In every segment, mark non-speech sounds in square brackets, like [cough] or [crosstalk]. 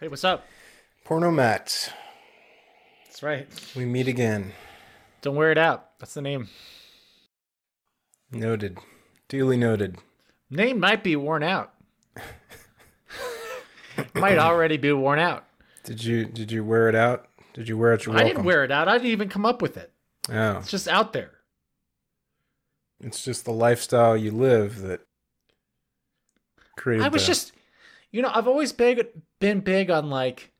Hey, what's up? Porno Matt. That's right. We meet again. Don't wear it out. That's the name. Noted. Duly noted. Name might be worn out. might already be worn out. Did you did you wear it out? Did you wear it I didn't wear it out. I didn't even come up with it. Oh. It's just out there. It's just the lifestyle you live that created I was the- just, you know, I've always big been big on like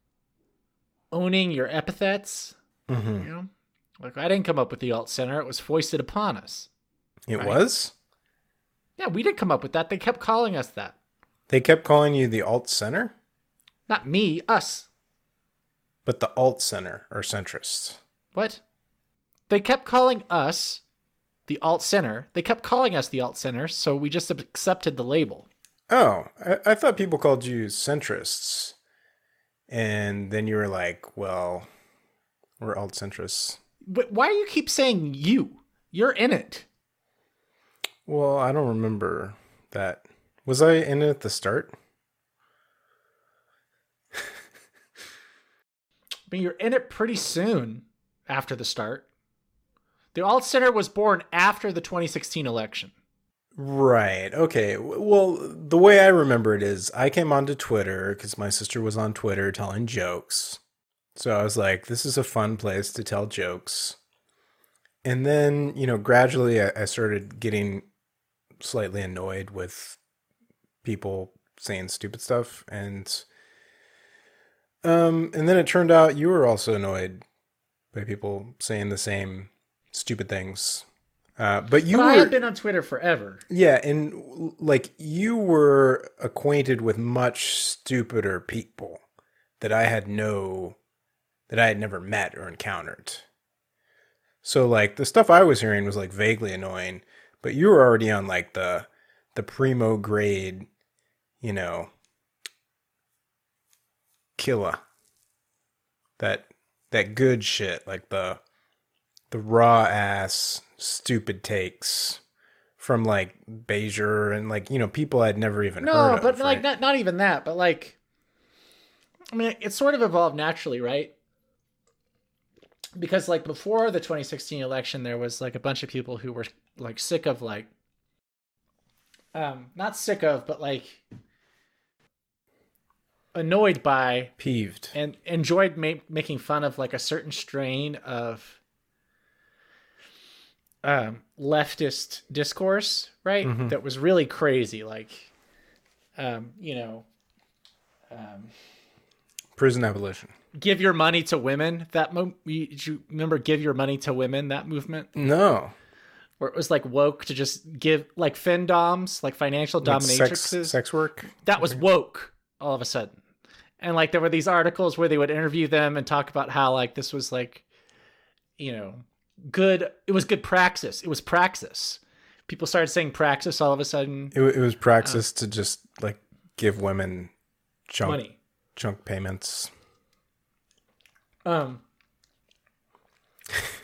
owning your epithets. Mhm. You know, like I didn't come up with the alt center; it was foisted upon us. It right. was? Yeah, we didn't come up with that. They kept calling us that. They kept calling you the alt center? Not me, us. But the alt center are centrists. What? They kept calling us the alt center. They kept calling us the alt center, so we just accepted the label. Oh, I, I thought people called you centrists. And then you were like, well, we're alt centrists. But why do you keep saying you? You're in it. Well, I don't remember that. Was I in it at the start? [laughs] I mean, you're in it pretty soon after the start. The alt center was born after the 2016 election. Right. Okay. Well, the way I remember it is I came onto Twitter because my sister was on Twitter telling jokes. So I was like, this is a fun place to tell jokes. And then, you know, gradually I, I started getting slightly annoyed with people saying stupid stuff. And, um, and then it turned out you were also annoyed by people saying the same stupid things. Uh, but you but were I have been on Twitter forever. yeah, and like you were acquainted with much stupider people that I had no that I had never met or encountered. So like the stuff I was hearing was like vaguely annoying, but you were already on like the the primo grade, you know, killer. That that good shit, like the the raw ass stupid takes from like Bezier and like you know people I'd never even No, heard of. No, but like right? not not even that, but like I mean, it sort of evolved naturally, right? Because like before the 2016 election there was like a bunch of people who were like sick of like um not sick of, but like annoyed by peeved. and enjoyed ma- making fun of like a certain strain of um, leftist discourse, right? Mhm. That was really crazy. Like, um, you know, um, Prison abolition. give your money to women. That mo- you, did you remember give your money to women? That movement No. where it was like woke to just give like findoms, like financial Like dominatrixes. sex, sex work. that was woke all of a sudden and like there were these articles where they would interview them and talk about how like this was like you know good it was good praxis it was praxis people started saying praxis all of a sudden It, it was praxis to just like give women chunk money chunk payments. um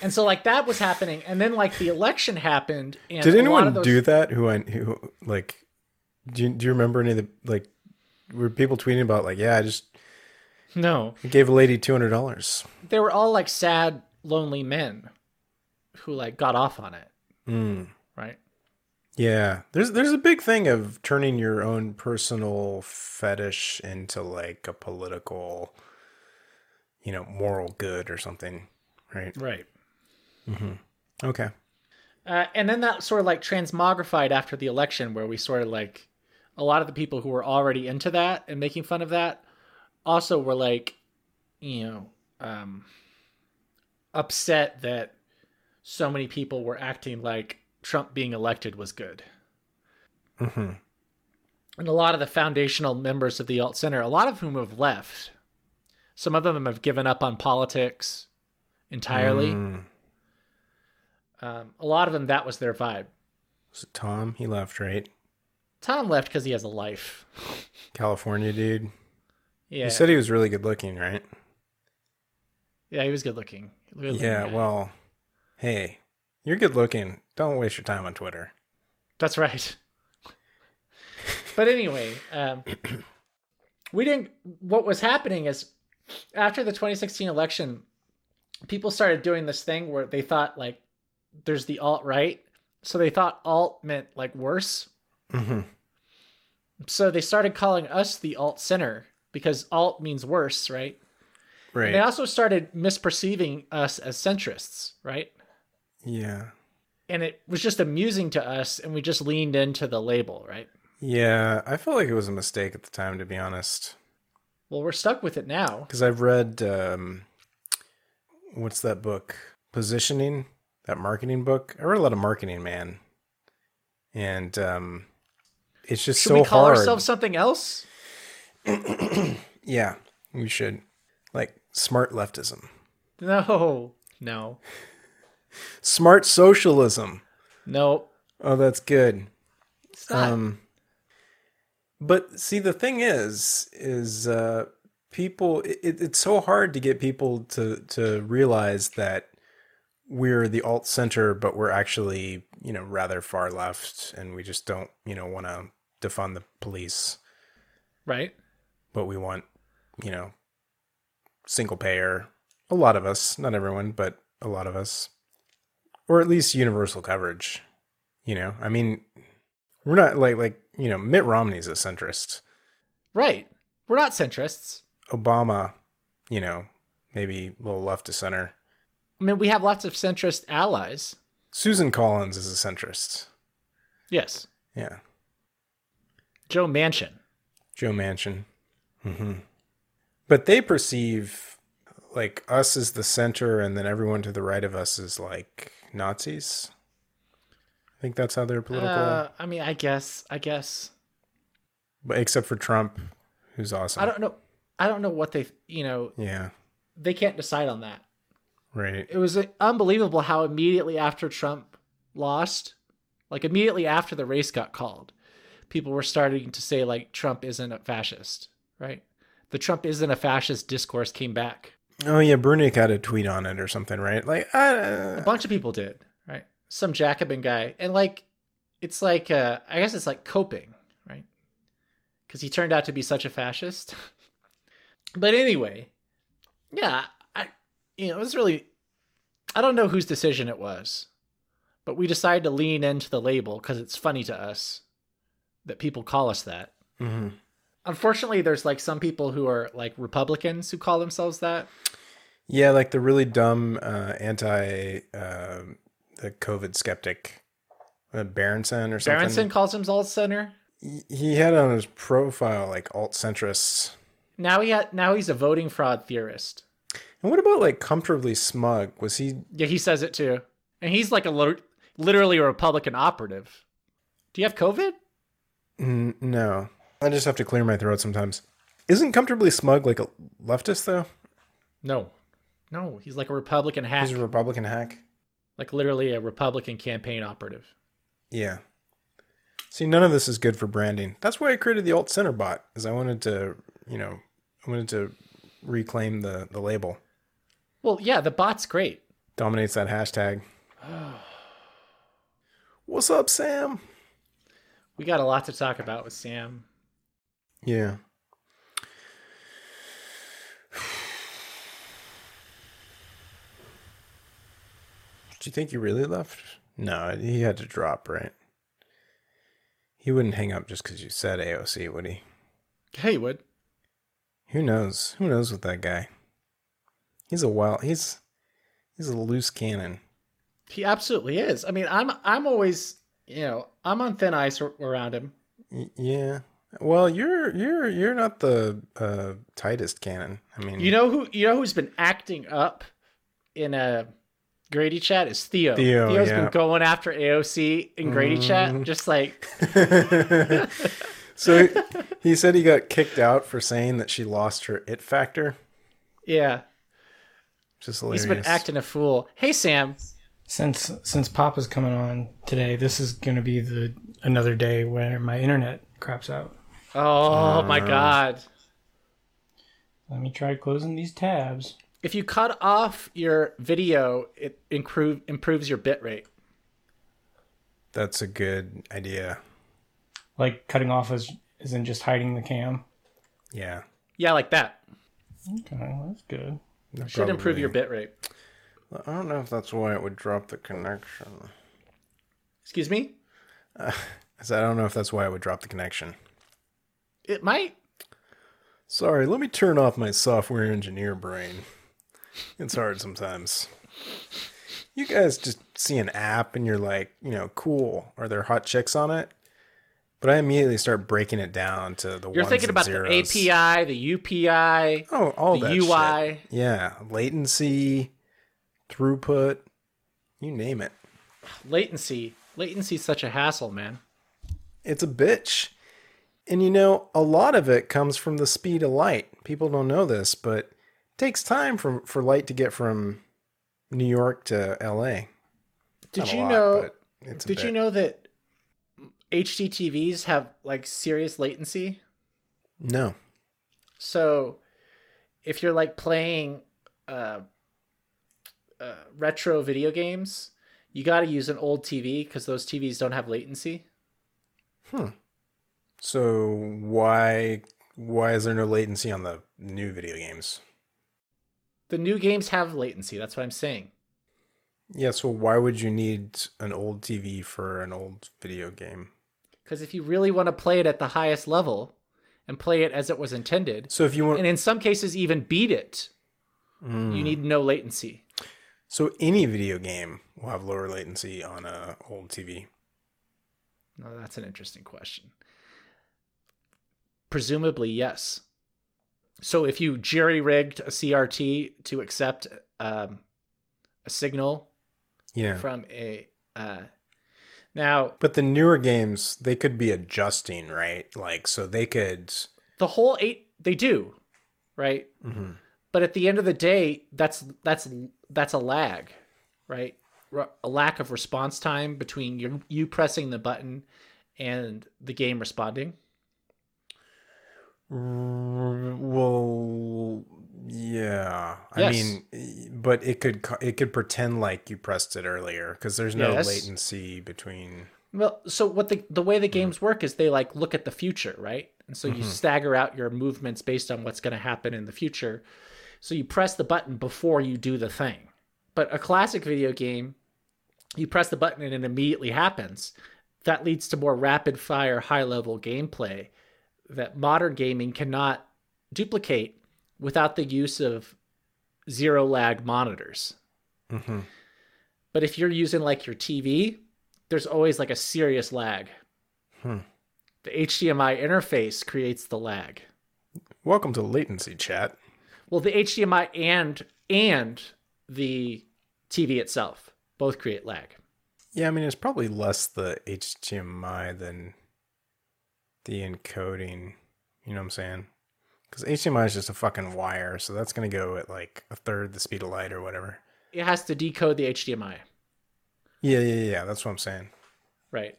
and so like that was happening and then like the election happened and Did anyone those, do that? Who I who like? Do you, do you remember any of the like? Were people tweeting about like, yeah, I just no gave a lady two hundred dollars. they were all like sad lonely men who like got off on it Mm. right Yeah, there's there's a big thing of turning your own personal fetish into like a political, you know, moral good or something, right? right Mm-hmm. Okay. Uh, and then that sort of like transmogrified after the election, where we sort of like a lot of the people who were already into that and making fun of that also were like, you know, um, upset that so many people were acting like Trump being elected was good. hmm And a lot of the foundational members of the alt center, a lot of whom have left. Some of them have given up on politics entirely. Mm. Um, a lot of them, that was their vibe. Was it Tom? He left, right? Tom left because he has a life. California dude. Yeah, You said he was really good looking, right? yeah, he was good looking. Yeah. Well, hey, you're good looking. Don't waste your time on Twitter. that's right. but anyway, um, [clears throat] we didn't. What was happening is after the 2016 election, people started doing this thing where they thought like there's the alt right, so they thought alt meant like worse. hmm So they started calling us the alt center because alt means worse, right? Right. They also started misperceiving us as centrists, right? Yeah. And it was just amusing to us, and we just leaned into the label, right? Yeah. I felt like it was a mistake at the time, to be honest. Well, we're stuck with it now. Because I've read, um, what's that book? Positioning, that marketing book. I read a lot of marketing, man. And um, it's just Should so we call hard. ourselves something else? yeah, we should. Like smart leftism, No, no, smart socialism. no. Oh, that's good. It's not. Um, but see, the thing is, is uh, people. It, it's so hard to get people to to realize that we're the alt center, but we're actually, you know, rather far left, and we just don't, you know, want to defund the police, right? but we want, you know, single payer. A lot of us, not everyone, but a lot of us, or at least universal coverage. You know, I mean, we're not like like you know, Mitt Romney's a centrist. Right. We're not centrists. Obama, you know, maybe a little left to center. I mean, we have lots of centrist allies. Susan Collins is a centrist. Yes. Yeah. Joe Manchin. Joe Manchin. hmm But they perceive like us as the center, and then everyone to the right of us is like Nazis. I think that's how they're political, Uh, I mean, I guess. I guess. but except for Trump, who's awesome. I don't know. I don't know what they. You know, yeah, they can't decide on that. right. It was unbelievable how immediately after Trump lost, like immediately after the race got called, people were starting to say like Trump isn't a fascist, right? The Trump isn't a fascist discourse came back. Oh yeah, Bruenig had a tweet on it or something, right? Like, A uh, bunch of people did, right? Some Jacobin guy, and like, it's like uh, I guess it's like coping, right? Because he turned out to be such a fascist. [laughs] but anyway, yeah, I you know it was really I don't know whose decision it was, but we decided to lean into the label because it's funny to us that people call us that. mhm. Unfortunately, there's like some people who are like Republicans who call themselves that. yeah, like the really dumb uh, anti uh, the COVID skeptic, uh, Berenson or something. Berenson calls himself center. He- had on his profile like alt centrists. Now he now he's a voting fraud theorist. And what about like comfortably smug? Was he? Yeah, he says it too. And he's like a lit- literally a Republican operative. Do you have COVID? N- no, I just have to clear my throat sometimes. Isn't comfortably smug like a leftist though? No. No, he's like a Republican hack. He's a Republican hack. like literally a Republican campaign operative. Yeah. See, none of this is good for branding. That's why I created the alt center bot, is I wanted to, you know, I wanted to reclaim the the label. Well, yeah, the bot's great. Dominates that hashtag. [sighs] What's up, Sam? We got a lot to talk about with Sam. Yeah. Do you think he really left? No, he had to drop, right? He wouldn't hang up just because you said AOC, would he? Hey, would. Who knows? Who knows with that guy? He's a wild. He's he's a loose cannon. He absolutely is. I mean, I'm I'm always, you know, I'm on thin ice around him. Y- yeah. Well, you're you're you're not the uh, tightest cannon. I mean, You know who you know who's been acting up in a Grady chat is Theo. Theo, Theo's yeah. been going after AOC in Grady chat, just like [laughs] so he said he got kicked out for saying that she lost her it factor. yeah. Just He's hilarious. been acting a fool. Hey Sam, Since since Papa's coming on today, this is going to be the another day where my internet craps out. Oh my uh, god. Let me try closing these tabs. If you cut off your video, it improve, improves your bit rate. That's a good idea. Like cutting off as isn't just hiding the cam. Yeah. Yeah, like that. Okay, that's good. Should improve your bit rate. I don't know if that's why it would drop the connection. Excuse me? [laughs] I said I don't know if that's why it would drop the connection. It might. Sorry, let me turn off my software engineer brain. It's hard sometimes. You guys just see an app and you're like, you know, cool. Are there hot chicks on it? But I immediately start breaking it down to the You're thinking about zeros. the API, the UPI, Oh, all the that UI. shit. Yeah, latency, throughput, you name it. latency. Latency's such a hassle, man. It's a bitch. And you know, a lot of it comes from the speed of light. People don't know this, but it takes time for for light to get from New York to LA. Did Not you lot, know Did you know that HD TVs have like serious latency? No. So if you're like playing uh, uh, retro video games, you got to use an old TV because those TVs don't have latency. So why why is there no latency on the new video games? The new games have latency. That's what I'm saying. Yeah, so why would you need an old TV for an old video game? Because if you really want to play it at the highest level and play it as it was intended, So if you want and in some cases even beat it, Hmm. you need no latency. so any video game will have lower latency on a old TV. No, that's an interesting question. Presumably, yes. So if you jerry rigged a CRT to accept um, a signal Yeah. from a uh, now But the newer games, they could be adjusting, right? Like, so they could. the whole eight they do right Mhm. but at the end of the day that's that's that's a lag right A lack of response time between you you pressing the button and the game responding Well, yeah. I mean, but it could it could pretend like you pressed it earlier because there's no Yes. latency between. Well, so what the the way the hmm. games work is they like look at the future, right? And so you mm-hmm. stagger out your movements based on what's going to happen in the future. So you press the button before you do the thing. But a classic video game, you press the button and it immediately happens. That leads to more rapid fire, high level gameplay that modern gaming cannot duplicate without the use of zero lag monitors. Mhm. But if you're using like your TV, there's always like a serious lag. Hmm. The HDMI interface creates the lag. Welcome to latency chat. Well, the HDMI and and the TV itself both create lag. Yeah, I mean, it's probably less the HDMI than the encoding. You know what I'm saying? Because HDMI is just a fucking wire, so that's gonna go at like a third the speed of light or whatever. It has to decode the HDMI, Yeah, yeah, yeah. That's what I'm saying. right?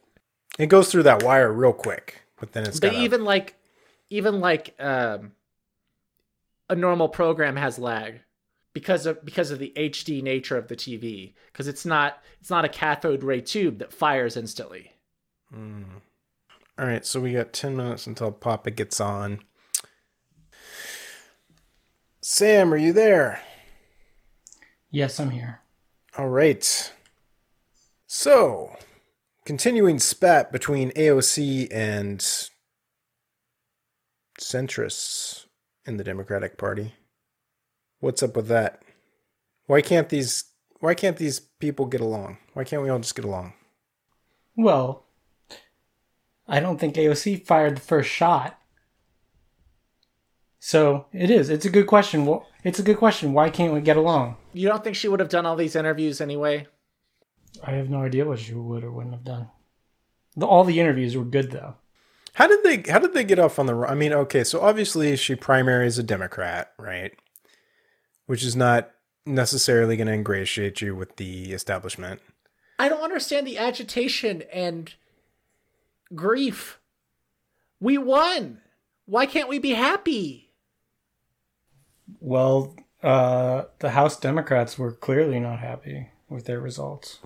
It goes through that wire real quick, but then it's But got even like even like um a normal program has lag because of because of the HD nature of the TV because it's not it's not a cathode ray tube that fires instantly. Mm. All right, so we got 10 minutes until Papa gets on. Sam, are you there? Yes, I'm here. All right. So, continuing spat between AOC and centrists in the Democratic Party. What's up with that? Why can't these why can't these people get along? Why can't we all just get along? Well, I don't think AOC fired the first shot. So it is. It's a good question. Well, it's a good question. Why can't we get along? You don't think she would have done all these interviews anyway? I have no idea what she would or wouldn't have done. The, all the interviews were good though. How did they how did they get off on the I mean, okay, so obviously she primaries a Democrat, right? Which is not necessarily going to ingratiate you with the establishment. I don't understand the agitation and grief. We won. Why can't we be happy? Well, uh, the House Democrats were clearly not happy with their results.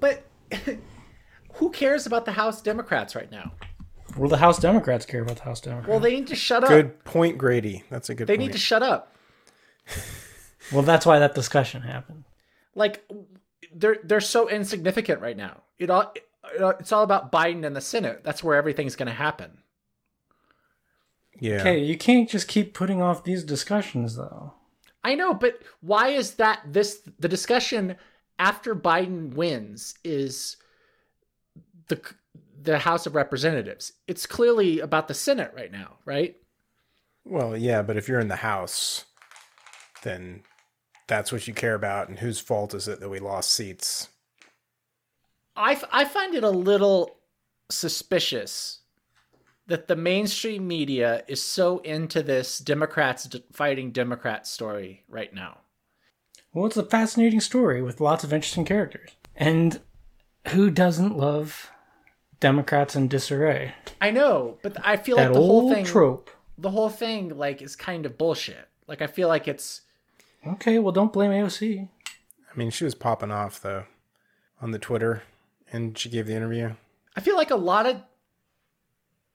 But [laughs] who cares about the House Democrats right now? Well, the House Democrats care about the House Democrats. Well, they need to shut up. Good point, Grady. That's a good They point. need to shut up. [laughs] well, that's why that discussion happened. Like they're they're so insignificant right now. It all Uh, it's all about Biden and the Senate. That's where everything's going to happen. yeah. Okay, you can't just keep putting off these discussions, though. I know, but why is that this the discussion after Biden wins is the the House of Representatives. It's clearly about the Senate right now, right? Well, yeah, but if you're in the House, then that's what you care about. And whose fault is it that we lost seats? I, f- I find it a little suspicious that the mainstream media is so into this Democrats d- fighting Democrats story right now. Well, it's a fascinating story with lots of interesting characters. And who doesn't love Democrats in disarray? I know, but I feel like That the whole thing trope. the whole thing like is kind of bullshit. Like I feel like it's Okay, well, don't blame AOC. I mean, she was popping off though on the Twitter, and she gave the interview. I feel like a lot of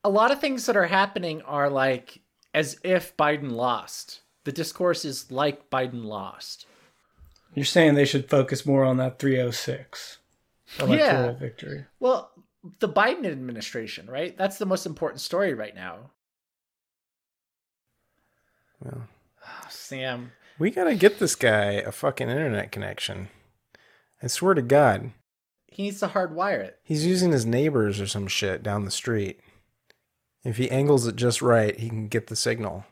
a lot of things that are happening are like as if Biden lost. The discourse is like Biden lost. You're saying they should focus more on that 306 electoral Yeah. victory. Well, the Biden administration, right? That's the most important story right now. Well, ah, Sam, we gotta get this guy a fucking internet connection. I swear to God, he needs to hardwire it. he's using his neighbors or some shit down the street. If he angles it just right, he can get the signal.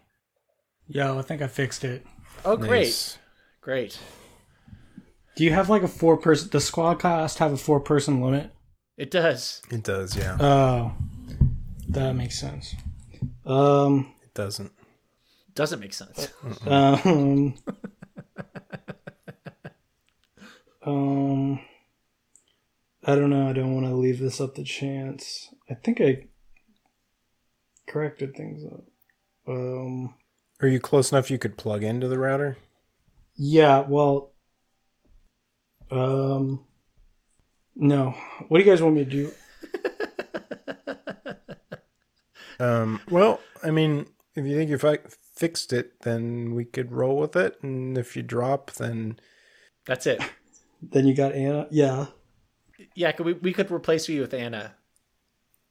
Yo, I think I fixed it. Oh, great. Nice. Great. Do you have like a four person? Does SquadCast have a four person limit? It does. It does, yeah. Oh, that makes sense. Um, It doesn't. Doesn't make sense. um, [laughs] um, I don't know. I don't want to leave this up to chance. I think I corrected things up. Um, Are you close enough you could plug into the router? yeah. Well, um, no. What do you guys want me to do? [laughs] Um, well, I mean, if you think you fi- fixed it, then we could roll with it. And if you drop, then That's it. [laughs] Then you got Anna. Yeah, Yeah, could we, we could replace you with Anna.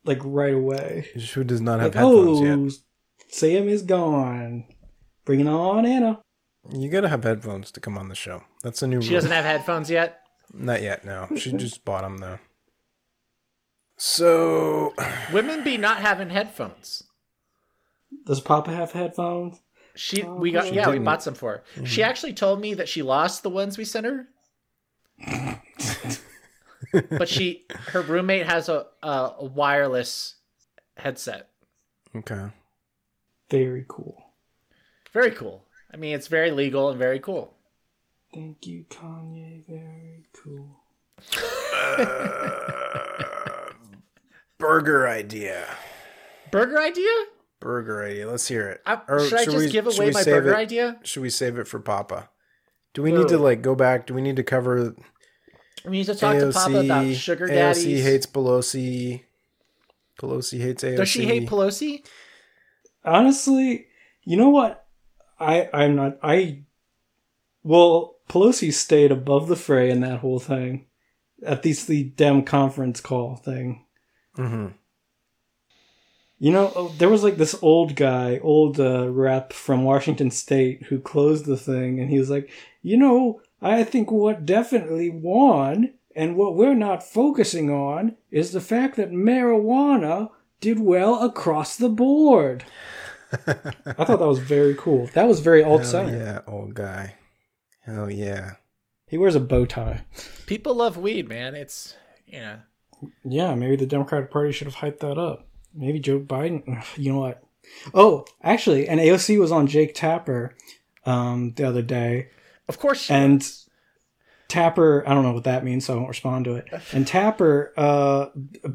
like right away. who does not have Like, headphones oh, yet? Sam is gone. Bringing on Anna. You gotta have headphones to come on the show. That's a new She rule. doesn't have headphones yet. Not yet, no. She [laughs] just bought them, though. So, [sighs] Women be not having headphones. Does Papa have headphones? She we got yeah we didn't. bought some for her. She mm. actually told me that she lost the ones we sent her. [laughs] but she [laughs] her roommate has a, a a wireless headset. okay. Very cool. Very cool. I mean, it's very legal and very cool. Thank you, Kanye. Very cool. Uh, burger idea. Burger idea? Burger idea. Let's hear it. I, Or should I just we- give away my burger it- idea? Should we save it for Papa? Do we need to like go back? Do we need to cover We need to talk AOC? to Papa about sugar daddies. AOC hates Pelosi. Pelosi hates AOC. Does she hate Pelosi? Honestly, you know what? I I'm not. I well, Pelosi stayed above the fray in that whole thing. At least the Dem conference call thing. Mm-hmm. You know, oh, there was like this old guy, old uh, rep from Washington State who closed the thing, and he was like, you know, I think what definitely won and what we're not focusing on is the fact that marijuana did well across the board. [laughs] I thought that was very cool. That was very old Hell yeah, old guy. Hell yeah. He wears a bow tie. People love weed, man. It's yeah. Yeah, maybe the Democratic Party should have hyped that up. Maybe Joe Biden. [sighs] You know what? Oh, actually, and AOC was on Jake Tapper um, the other day, Of course. She and was. Tapper. I don't know what that means, so I won't respond to it. And Tapper uh,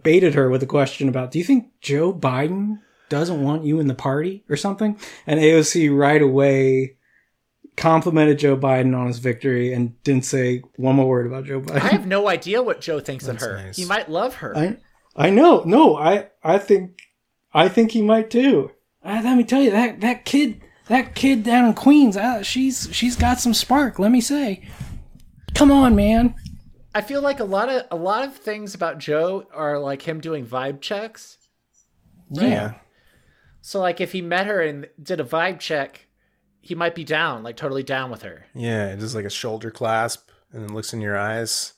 baited her with a question about, "Do you think Joe Biden doesn't want you in the party or something?" And AOC right away complimented Joe Biden on his victory and didn't say one more word about Joe Biden. I have no idea what Joe thinks of her. nice. He might love her. I I know. No, I I think I think he might too. Uh, let me tell you that that kid, that kid down in Queens, uh, she's she's got some spark. Let me say. Come on, man. I feel like a lot of a lot of things about Joe are like him doing vibe checks. Yeah. So like if he met her and did a vibe check, he might be down, like totally down with her. Yeah, just like a shoulder clasp and then looks in your eyes.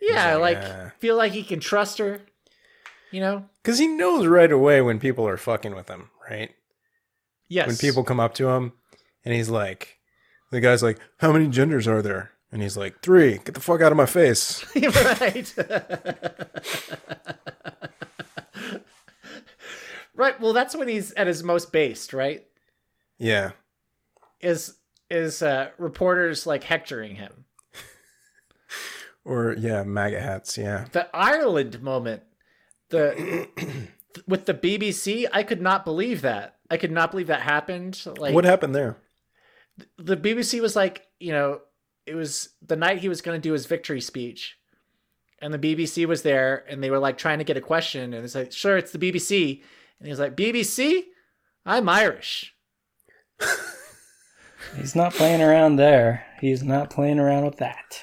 Yeah, like, like uh, feel like he can trust her. You know? Because he knows right away when people are fucking with him, right? Yes. When people come up to him and he's like, the guy's like, How many genders are there? And he's like, Three. Get the fuck out of my face. [laughs] right. [laughs] right. Well, that's when he's at his most based, right? Yeah. Is is uh, reporters like hectoring him? Or, yeah, MAGA hats. Yeah. The Ireland moment, the [clears throat] with the BBC, I could not believe that. I could not believe that happened. Like what happened there? the BBC was like, you know, it was the night he was going to do his victory speech, and the BBC was there, and they were like trying to get a question, and it's like, sure, it's the BBC, and he was like, BBC, I'm Irish. [laughs] He's not playing around there. He's not playing around with that.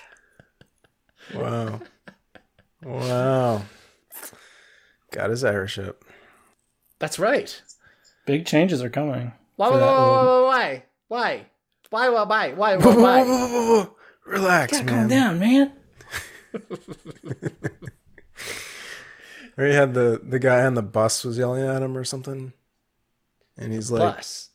Wow. wow. Got his Irish up. That's right. Big changes are coming. Why? For Why? that little- Why? Why? Why? Why? Why? Why? Why? Why? why? Relax, Gotta man. calm down, man. [laughs] Or he had the, the guy on the bus was yelling at him or something. And he's like, Plus,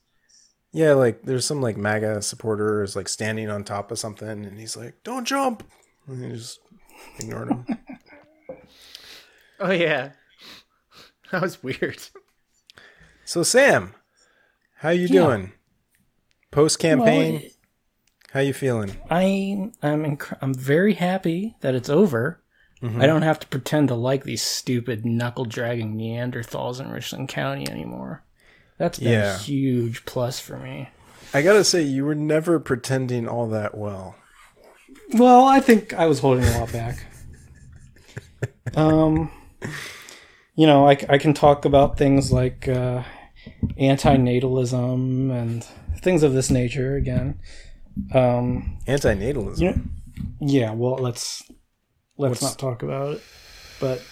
yeah, like there's some like MAGA supporter is like standing on top of something and he's like, don't jump. And he just ignored him. [laughs] oh yeah, that was weird. So, Sam, how you Yeah. doing? Post campaign, Well, how you feeling? I I'm inc- I'm very happy that it's over. I don't have to pretend to like these stupid knuckle dragging Neanderthals in Richland County anymore. That's been Yeah. a huge plus for me. I gotta say, you were never pretending all that well. Well, I think I was holding a lot back. [laughs] um, you know, I, I can talk about things like uh, antinatalism and things of this nature again. Um, Antinatalism. you know, yeah. Well, let's let's What's- not talk about it. But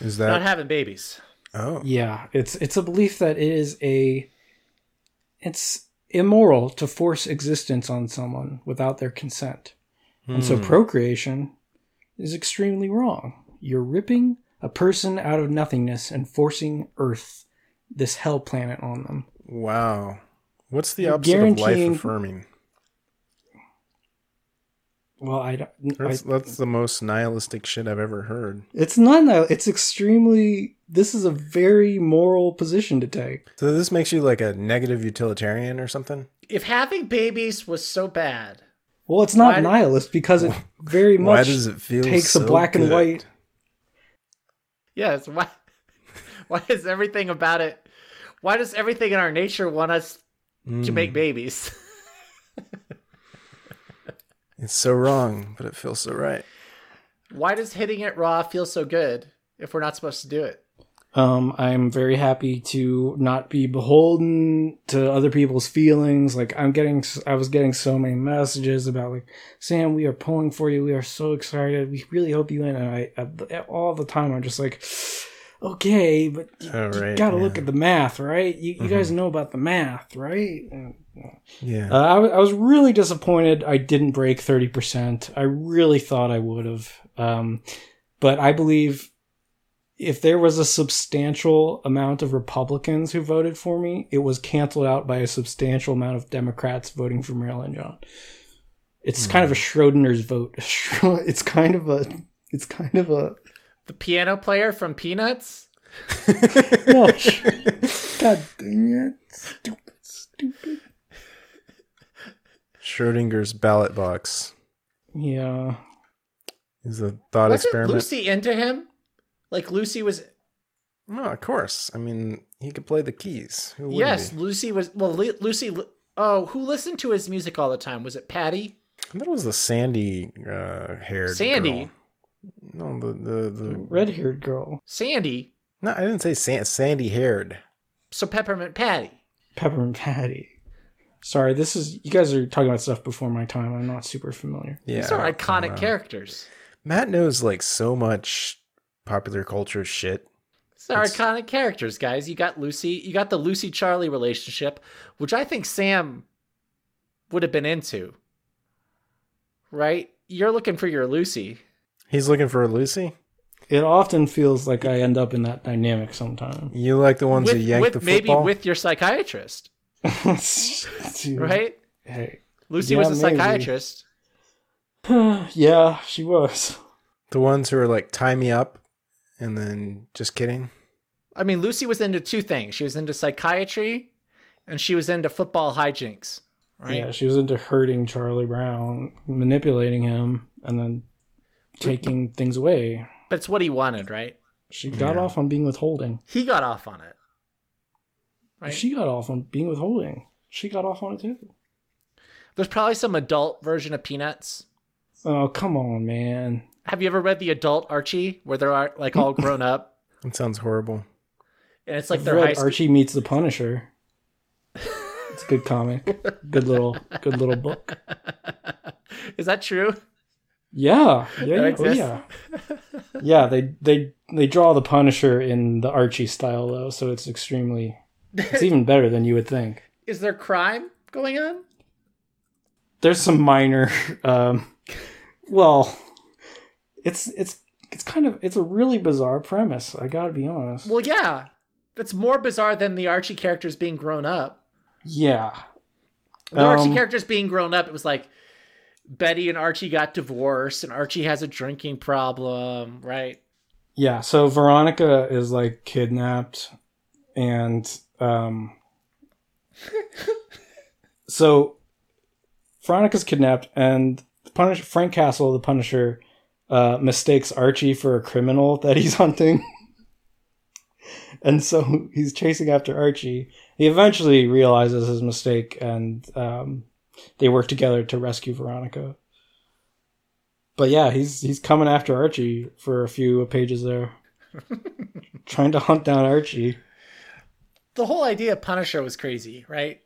Is that Not that? having babies. oh, yeah, it's it's a belief that it is a it's immoral to force existence on someone without their consent. And so procreation is extremely wrong. You're ripping a person out of nothingness and forcing Earth, this hell planet, on them. wow. What's the You're opposite of life affirming? Well, I don't. I, That's, that's the most nihilistic shit I've ever heard. it's not. that- It's extremely. This is a very moral position to take. So this makes you like a negative utilitarian or something? If having babies was so bad, Well, it's not nihilist because it very much Why much does it feel takes so a black and white. yes. Why? [laughs] Why is everything about it? Why does everything in our nature want us to Mm, make babies? [laughs] It's so wrong, but it feels so right. Why does hitting it raw feel so good if we're not supposed to do it? Um, I'm very happy to not be beholden to other people's feelings. Like I'm getting, I was getting so many messages about like, Sam, we are pulling for you. We are so excited. We really hope you win. And I, I all the time, I'm just like, okay, but you, Oh, you gotta yeah. look at the math, right? You, you guys know about the math, right? Yeah. uh, I, wa- I was really disappointed I didn't break 30%. I really thought I would have. Um, but I believe if there was a substantial amount of Republicans who voted for me, it was canceled out by a substantial amount of Democrats voting for Marilyn John. It's kind of a Schrodinger's vote. [laughs] It's kind of a. It's kind of a. The piano player from Peanuts? No, [laughs] God dang it! Stupid, stupid. Schrodinger's ballot box Yeah. is a thought Wasn't experiment. Lucy into him? Like Lucy was. No, of course. I mean, he could play the keys. Who Yes, he? Lucy was. Well, Lu- Lucy. Oh, who listened to his music all the time? Was it Patty? I thought it was the sandy uh, haired Sandy? girl. No, the the, the Red haired girl. Sandy? No, I didn't say san- sandy haired. So Peppermint Patty. Peppermint Patty. Sorry, this is you guys are talking about stuff before my time. I'm not super familiar. Yeah, These are iconic characters. Matt knows like so much popular culture shit. These are It's- iconic characters, guys. You got Lucy. You got the Lucy Charlie relationship, which I think Sam would have been into. Right? You're looking for your Lucy. He's looking for Lucy. It often feels like I end up in that dynamic sometimes. You like the ones With, who yank with the maybe with your psychiatrist, [laughs] Dude, right? Hey. Lucy Yeah, was a maybe. psychiatrist. [sighs] yeah, she was. the ones who are like tie me up, and then just kidding. I mean, Lucy was into two things. She was into psychiatry, and she was into football hijinks. Right? Yeah, she was into hurting Charlie Brown, manipulating him, and then taking things away. But it's what he wanted, right? She got Yeah. off on being withholding. He got off on it. Right? She got off on being withholding. She got off on it too. There's probably some adult version of Peanuts. Oh, come on, man. Have you ever read the adult Archie, where they're uh, like all [laughs] grown up, That sounds horrible. and it's like I've their read school. Archie meets the Punisher. It's a good comic. [laughs] Good little good little book. Is that true? Yeah. Yeah. Oh, yeah. Yeah, they they they draw the Punisher in the Archie style though, so it's extremely it's even better than you would think. Is there crime going on? there's some minor um well it's it's it's kind of it's a really bizarre premise i gotta be honest Well, yeah. That's more bizarre than the Archie characters being grown up. yeah The Archie Um, characters being grown up, it was like Betty and Archie got divorced, and Archie has a drinking problem, right? yeah so veronica is like kidnapped and um [laughs] so veronica's kidnapped and the Punish- frank castle the punisher uh mistakes archie for a criminal that he's [laughs] hunting and so he's chasing after archie he eventually realizes his mistake and um they work together to rescue veronica but yeah he's he's coming after archie for a few pages there [laughs] trying to hunt down archie The whole idea of Punisher was crazy, right?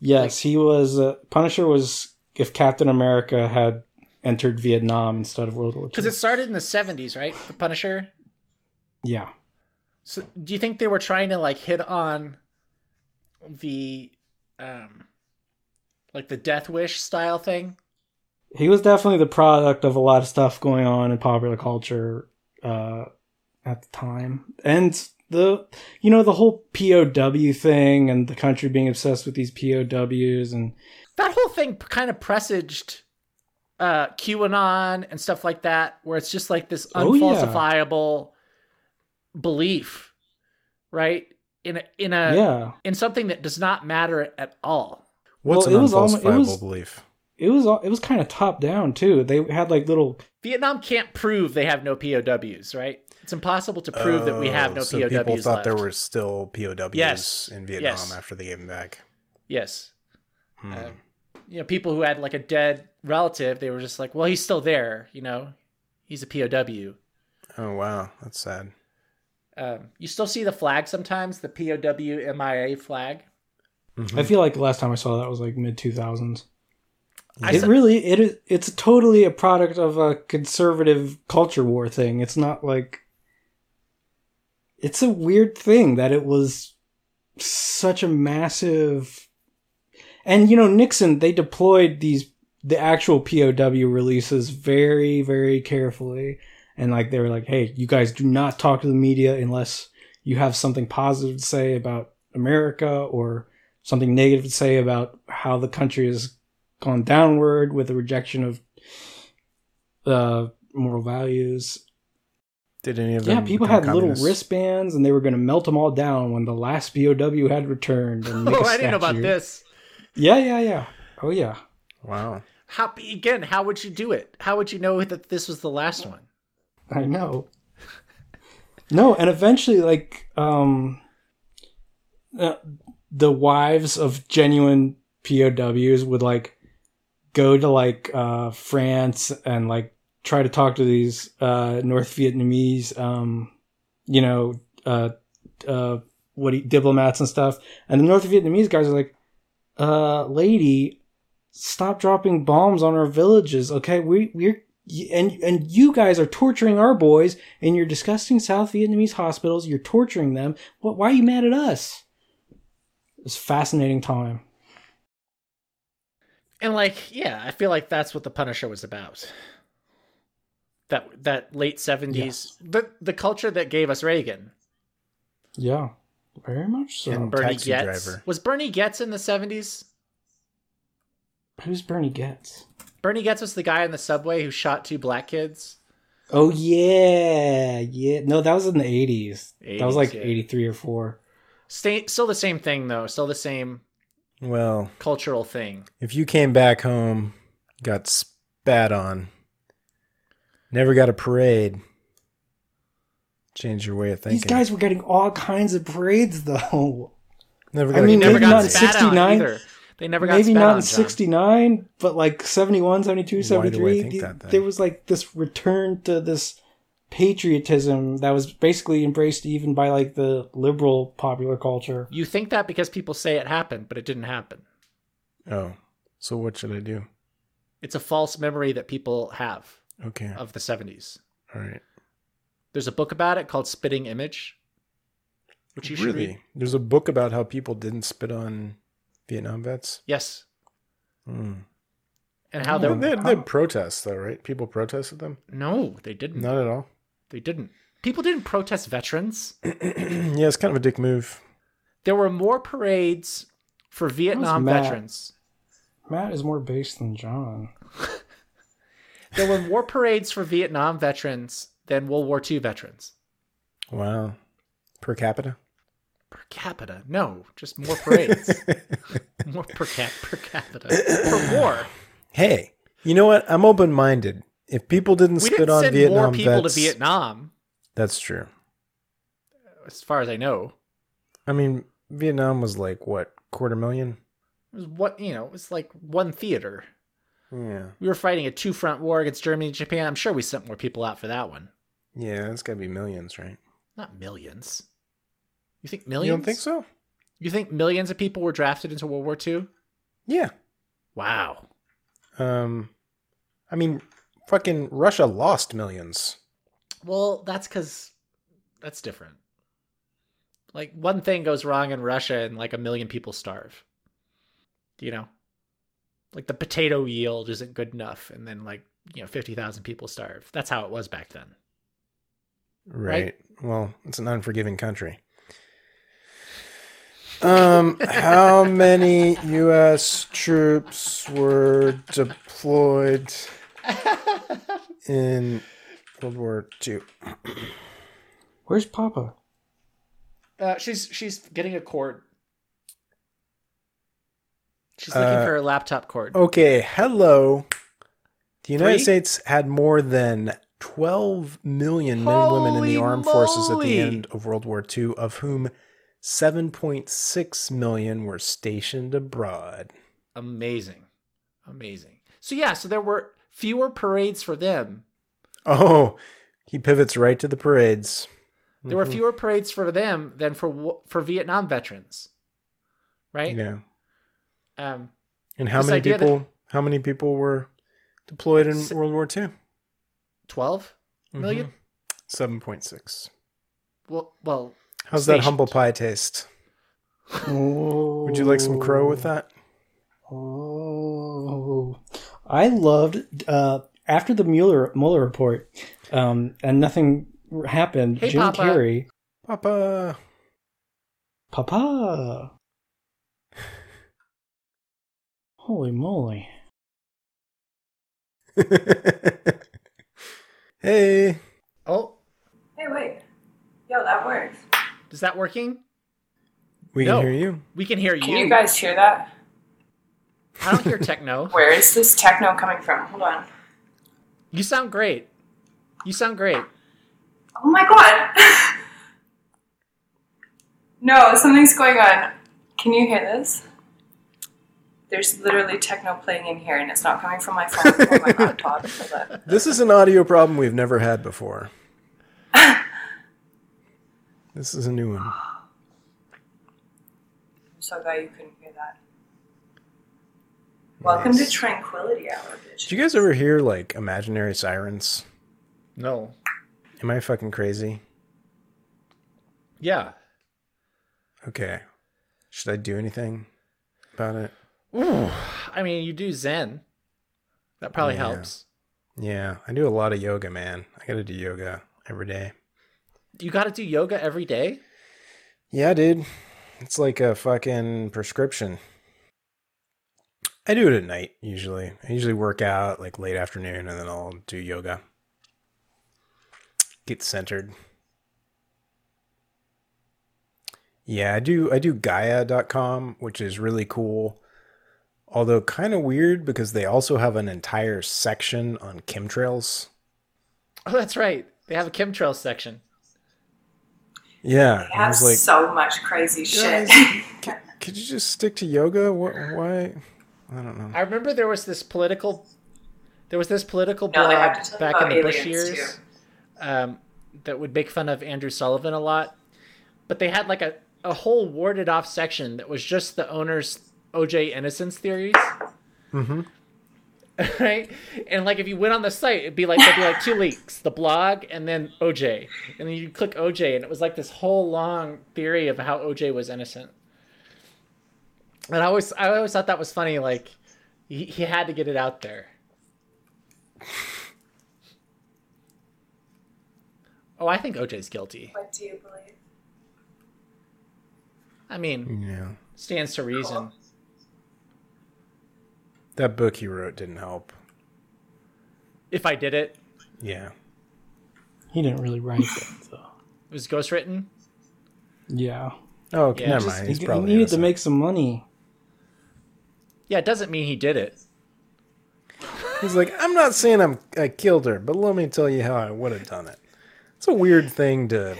Yes, he was. Uh, Punisher was if Captain America had entered Vietnam instead of World War II. Because it started in the 70s, right? The Punisher. Yeah, So do you think they were trying to like hit on the um like the Death Wish style thing? he was definitely the product of a lot of stuff going on in popular culture uh, at the time, and the you know the whole POW thing and the country being obsessed with these POWs and That whole thing kind of presaged uh QAnon and stuff like that where it's just like this Oh, yeah. unfalsifiable belief, right? In a in a yeah, in something that does not matter at all. What's Well, it an was almo- it unfalsifiable was- belief? it was it was kind of top down too. They had like little Vietnam can't prove they have no POWs, right? It's impossible to prove that we have Oh, no so POWs people thought left. there were still POWs Yes. in Vietnam Yes. after they gave them back. Yes. Hmm. Uh, you know, people who had like a dead relative, they were just like, well, he's still there, you know, he's a POW. oh wow, that's sad. Um, you still see the flag sometimes, the POW MIA flag. Mhm. I feel like the last time I saw that was like mid two thousands. It really it is it's totally a product of a conservative culture war thing. It's not like it's a weird thing that it was such a massive and you know Nixon they deployed these the actual POW releases very very carefully and like they were like hey you guys do not talk to the media unless you have something positive to say about America or something negative to say about how the country has gone downward with the rejection of uh, moral values. Did any of them? Yeah, people become had little wristbands, and they were going to melt them all down when the last POW had returned. And [laughs] make Oh, a I didn't know about this. Yeah, yeah, yeah. Oh, yeah. Wow. How again? How would you do it? How would you know that this was the last one? I know. No, and eventually, like, um, uh, the wives of genuine POWs would like go to like uh France and like try to talk to these uh North Vietnamese um you know, uh, uh, what diplomats and stuff, and the North Vietnamese guys are like, uh, lady, stop dropping bombs on our villages, okay? We we're and and you guys are torturing our boys in your disgusting South Vietnamese hospitals. You're torturing them. What? Why are you mad at us? It's fascinating time. And like, yeah, I feel like that's what the Punisher was about. That that late seventies, the the culture that gave us Reagan Yeah, very much so. And- Bernie Taxi Goetz driver. was Bernie Goetz in the seventies. Who's Bernie Goetz? Bernie Goetz was the guy in the subway who shot two black kids. Oh yeah, yeah. No, that was in the eighties. That was like yeah. eighty three or four. Stay, still the same thing though. Still the same Well, cultural thing. if you came back home, got spat on, never got a parade, change your way of thinking. These guys were getting all kinds of parades though. never got. I mean, Never maybe got not in spat on 69. either. They never got Maybe not in 69, but like 71, 72, Why do I 73. think that, then? there was like this return to this patriotism that was basically embraced even by like the liberal popular culture. You think that because people say it happened, but it didn't happen. Oh, so what should I do? It's a false memory that people have Okay, of the 70s. all right. There's a book about it called Spitting Image, which you should really? read. There's a book about how people didn't spit on Vietnam vets. Yes. Hmm. And how they're they, had, they had protests though, right? People protested them. No, they didn't. Not at all. They didn't. People didn't protest veterans. [clears throat] yeah, it's kind of a dick move. There were more parades for Vietnam Matt? veterans. Matt is more base than John. [laughs] There were more parades for Vietnam veterans than World War II veterans. Wow, per capita. Per capita. No, just more parades. [laughs] more per, cap- per capita. Per war. Hey, you know what? I'm open minded. If people didn't We spit didn't on send Vietnam more people vets, to Vietnam, that's true. as far as I know. I mean, Vietnam was like what quarter million? It was what you know, it was like one theater. Yeah, We were fighting a two front war against Germany and Japan. I'm sure we sent more people out for that one. yeah, it's got to be millions, right? Not millions. You think millions? You don't think so? You think millions of people were drafted into World War II? Yeah. Wow. Um, I mean, fucking Russia lost millions. Well, that's because that's different. Like one thing goes wrong in Russia and like a million people starve. You know? Like the potato yield isn't good enough, and then like you know fifty thousand people starve. That's how it was back then. Right. Right? Well, it's an unforgiving country. Um, how [laughs] many U.S. troops were deployed [laughs] in World War II? Where's Papa? Uh, she's she's getting a cord. She's looking Uh, for a laptop cord. Okay, hello. The United Three? States had more than 12 million men and women in the Holy armed forces at the end of World War II, of whom 7.6 million were stationed abroad. Amazing, amazing. So yeah, so there were fewer parades for them. Oh, he pivots right to the parades. There were Mhm. fewer parades for them than for for Vietnam veterans, right? Yeah. Um, And how many idea that- people how many people were deployed in S- World War II? twelve million. Mhm. 7.6. Well, well, How's that humble pie taste? Would you like some crow with that? Oh, I loved uh, after the Mueller Mueller report, um, and nothing happened. Hey, Jim Papa. Carrey, Papa. Papa, holy moly! [laughs] hey. oh, Hey, wait. Yo, that works. is that working? We No. can hear you. We can hear you. Can you. you guys hear that? I don't hear techno. [laughs] Where is this techno coming from? Hold on. You sound great. You sound great. Oh my god! [laughs] no, something's going on. Can you hear this? There's literally techno playing in here, and it's not coming from my phone or my [laughs] laptop. Hold. This is an audio problem we've never had before. This is a new one. I'm so glad you couldn't hear that. Welcome to Tranquility Hour, bitch. Did you guys ever hear like imaginary sirens? No. Am I fucking crazy? Yeah. Okay. Should I do anything about it? Ooh. I mean, you do Zen. That probably Yeah. helps. Yeah, I do a lot of yoga, man. I gotta do yoga every day. You got to do yoga every day? Yeah, dude. It's like a fucking prescription. I do it at night usually. I usually work out like late afternoon and then I'll do yoga. Get centered. Yeah, I do I do gaia.com, which is really cool. Although kind of weird because they also have an entire section on chemtrails. Oh, that's right. They have a chemtrails section. Yeah, They and I have was like so much crazy shit. Guys, c- could you just stick to yoga? What, why? I don't know. I remember there was this political there was this political No, blog to tell you back in the Bush years um, that would make fun of Andrew Sullivan a lot. But they had like a, a whole warded off section that was just the owner's OJ innocence theories. Mm-hmm. [laughs] right? And like if you went on the site, it'd be like there'd be like two links, the blog and then OJ. And then you click OJ and it was like this whole long theory of how OJ was innocent. And I always I always thought that was funny, like he, he had to get it out there. Oh, I think OJ's guilty. What do you believe? I mean, Yeah, stands to reason. that book he wrote didn't help. If I did it, Yeah, He didn't really write that, though. it was ghostwritten. Yeah. Oh, okay, Yeah, never just- mind. He, He's he probably needed to make some money. Yeah, it doesn't mean he did it. He's like, I'm not saying I'm I killed her, but let me tell you how I would have done it. It's a weird thing to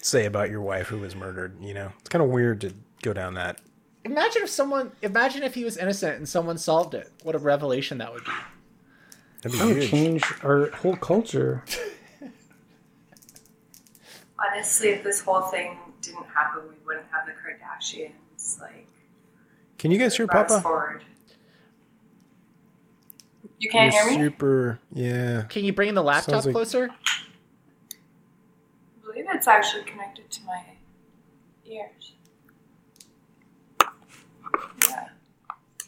say about your wife who was murdered. You know, it's kind of weird to go down that. Imagine if someone, imagine if he was innocent and someone solved it. What a revelation that would be. That'd That would change our whole culture. Honestly, if this whole thing didn't happen, we wouldn't have the Kardashians. Like, Can you guys hear Papa? forward. You can't You're hear me? super. Yeah. Can you bring the laptop like- closer? I believe it's actually connected to my ears. Yeah.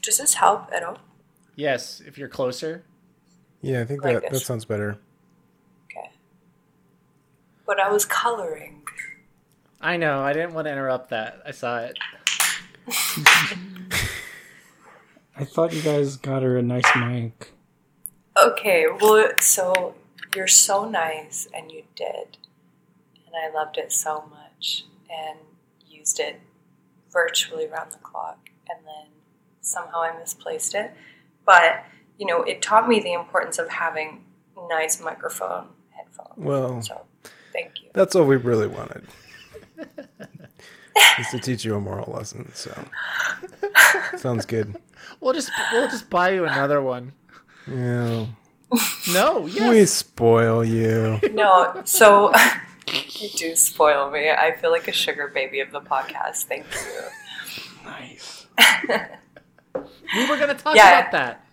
Does this help at all? Yes, if you're closer. Yeah, I think Like that that sounds better. Okay. But I was coloring. I know. I didn't want to interrupt that. I saw it. [laughs] I thought you guys got her a nice mic. Okay, well, so you're so nice, and you did. And I loved it so much and used it virtually around the clock. And then somehow I misplaced it. But, you know, it taught me the importance of having nice microphone headphones. Well, So, thank you. that's all we really wanted. [laughs] is to teach you a moral lesson. So sounds good. We'll just we'll just buy you another one. Yeah. No, We spoil you. No, so you do spoil me. I feel like a sugar baby of the podcast. Thank you. Nice. [laughs] We were gonna talk Yeah. about that.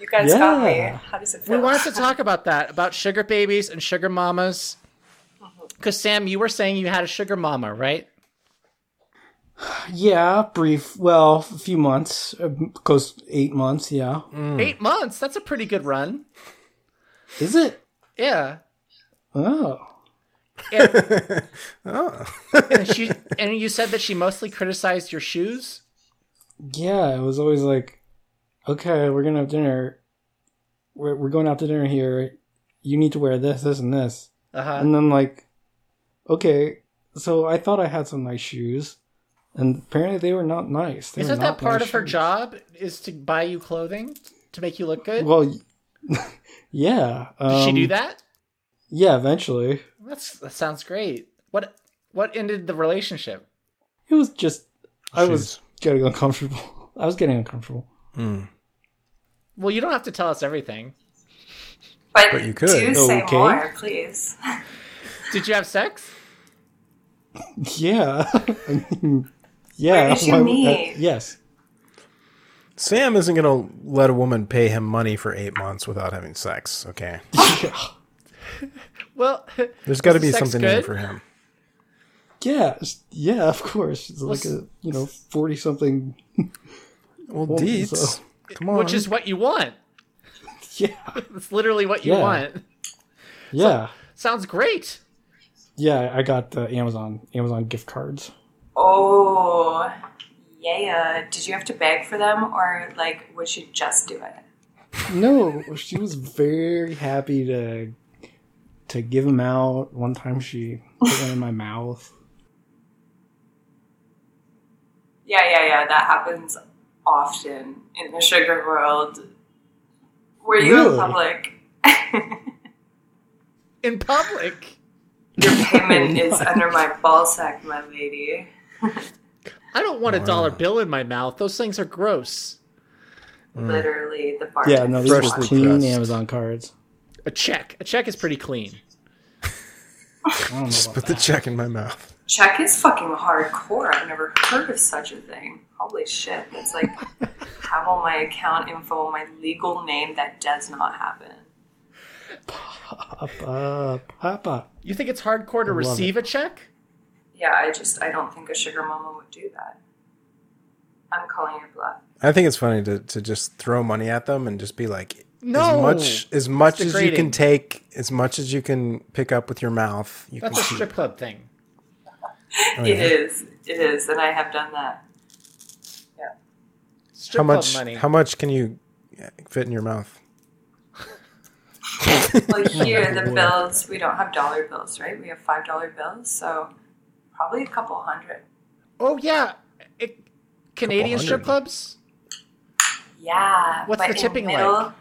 You guys got me. How does it We wanted to talk about that, about sugar babies and sugar mamas. Mm-hmm. Because Sam, you were saying you had a sugar mama, right? Yeah, brief. Well, a few months. Uh, close eight months, yeah. Eight months. That's a pretty good run. Is it? Yeah. Oh. And, [laughs] Oh. and she and you said that she mostly criticized your shoes. Yeah, it was always like, okay, we're gonna have dinner. We're we're going out to dinner here. You need to wear this, this, and this. Uh huh. And then like, okay, so I thought I had some nice shoes, and apparently they were not nice. They Isn't that part nice of her shoes. job? Is to buy you clothing to make you look good? Well, y- [laughs] yeah. Did she um, do that? Yeah, eventually. That's that sounds great. What what ended the relationship? It was just I was getting uncomfortable. [laughs] I was getting uncomfortable. Hmm. Well, you don't have to tell us everything. But, But you could. do say Okay. more, please. Did you have sex? [laughs] Yeah. I mean, yeah. Where did you meet? uh, yes. Sam isn't going to let a woman pay him money for eight months without having sex. Okay, [laughs] Well, there's got to be sex something in it for him. Yeah. Yeah, of course. It's like a, you know, 40 something. [laughs] Well, Well, deets, so- come on. which is what you want. [laughs] Yeah. It's literally what you Yeah. want. Yeah. Sounds great. Yeah, I got the Amazon Amazon gift cards. Oh, yeah. Did you have to beg for them, or like would she just do it? No, she was very happy to to give them out. One time she put one in my mouth. Yeah, yeah, yeah. That happens often in the sugar world. Were you Really? in public? In public. Your payment [laughs] is under my ball sack, my lady. I don't want a dollar bill in my mouth. Those things are gross. Literally, the bar. Yeah, no, these were Freshly clean pressed. Amazon cards. A check. A check is pretty clean. I don't know Just about put the check in my mouth. Check is fucking hardcore. I've never heard of such a thing. Holy shit. It's like have all my account info, my legal name. That does not happen. Pop up, pop up. You think it's hardcore to love receive a check? Yeah, I just I don't think a sugar mama would do that. I'm calling your bluff. I think it's funny to, to just throw money at them and just be like, No. as much as much as you can take, as much as you can pick up with your mouth, you That's a keep. strip club thing. Oh, It yeah. is. It is, and I have done that. Yeah. Strip How club much? money. How much can you fit in your mouth? Well, here the [laughs] bills we don't have dollar bills, right? We have five dollar bills, so probably a couple hundred. oh yeah, it, Canadian strip clubs. Yeah. What's the tipping middle- like?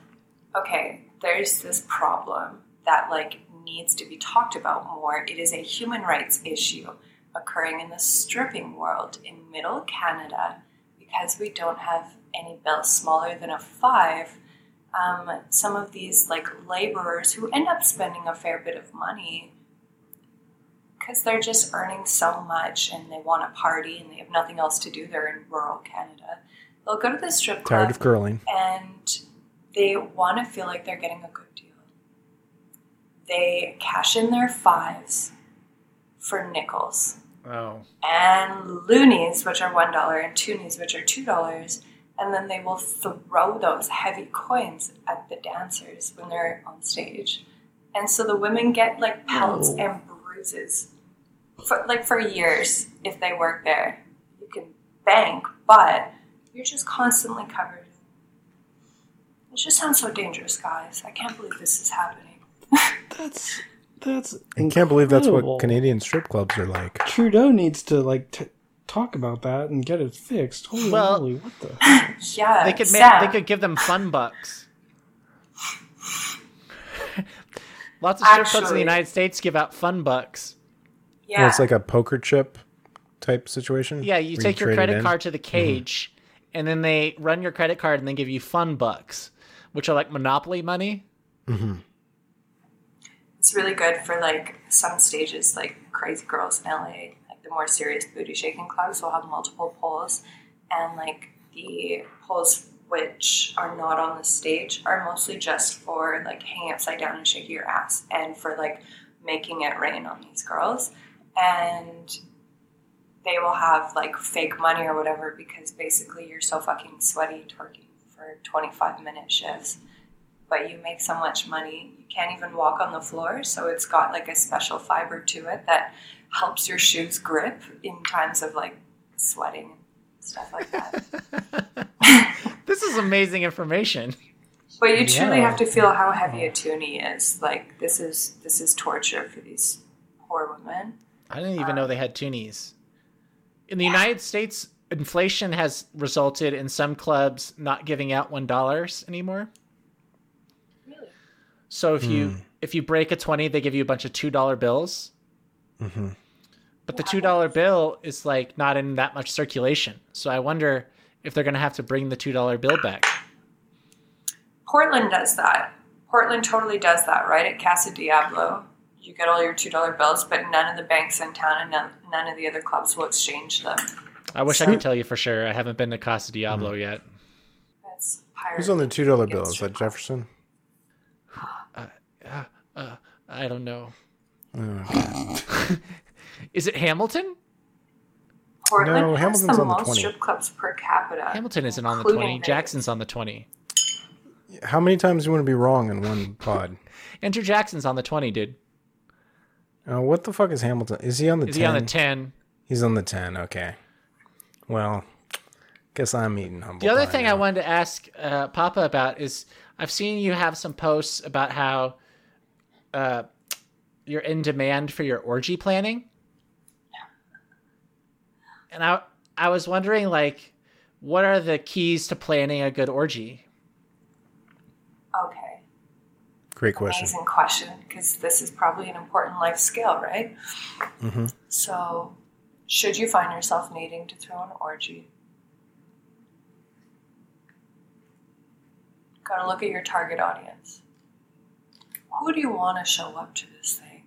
Okay, there's this problem that like needs to be talked about more. It is a human rights issue occurring in the stripping world in middle Canada because we don't have any bills smaller than a five. Um, some of these like laborers who end up spending a fair bit of money because they're just earning so much and they want to party and they have nothing else to do. They're in rural Canada. They'll go to the strip club Tired of curling. and they want to feel like they're getting a good deal. They cash in their fives for nickels Oh, and loonies, which are one dollar, and toonies, which are two dollars, and then they will throw those heavy coins at the dancers when they're on stage, and so the women get like pelts Oh. and bruises, for like for years if they work there. You can bank, but you're just constantly covered. It just sounds so dangerous, guys. I can't believe this is happening. [laughs] That's that's. I can't believe that's what Canadian strip clubs are like. Trudeau needs to like t- talk about that and get it fixed. Holy Well- moly, what the? Yeah, [laughs] they could make, they could give them fun bucks. [laughs] Lots of strip clubs in the United States give out fun bucks. Yeah, Well, it's like a poker chip type situation. Yeah, you where take your credit card to the mm-hmm. cage, and then they run your credit card and they give you fun bucks, which are like Monopoly money. Mm-hmm. It's really good for like some stages, like Crazy Girls in LA, like the more serious booty shaking clubs will have multiple poles, and like the poles which are not on the stage are mostly just for like hanging upside down and shaking your ass, and for like making it rain on these girls, and they will have like fake money or whatever because basically you're so fucking sweaty twerking for 25 minute shifts but you make so much money you can't even walk on the floor so it's got like a special fiber to it that helps your shoes grip in times of like sweating and stuff like that [laughs] This is amazing information. but you truly Yeah. have to feel how heavy a toonie is like this is this is torture for these poor women I didn't even know they had toonies. In the United States, inflation has resulted in some clubs not giving out one dollars anymore. really So if you if you break a twenty, they give you a bunch of two dollar bills. Mm-hmm. But the two dollar bill is like not in that much circulation. So I wonder if they're gonna have to bring the two dollar bill back. portland does that portland totally does that right at casa diablo you get all your two dollar bills, but none of the banks in town and none, none of the other clubs will exchange them. I wish I could tell you for sure. I haven't been to Casa Diablo hmm. yet. That's pirate. Who's on the two dollar bill? Is that Jefferson? Uh, uh, uh, I don't know. Oh, [laughs] Is it Hamilton? Portland No, Hamilton's the on the most 20. strip clubs per capita. Hamilton isn't on the 20. Vegas. Jackson's on the 20. How many times do you want to be wrong in one pod? [laughs] Andrew Jackson's on the 20, dude. Uh, what the fuck is Hamilton? Is he on the Is 10? he on the 10? He's on the 10, okay. Well, guess I'm eating humble The other thing now. I wanted to ask uh, Papa about is I've seen you have some posts about how uh, you're in demand for your orgy planning. Yeah. And I I was wondering like what are the keys to planning a good orgy? Okay, Great question. amazing question because this is probably an important life skill, right? hmm So, should you find yourself needing to throw an orgy, got to look at your target audience. Who do you want to show up to this thing?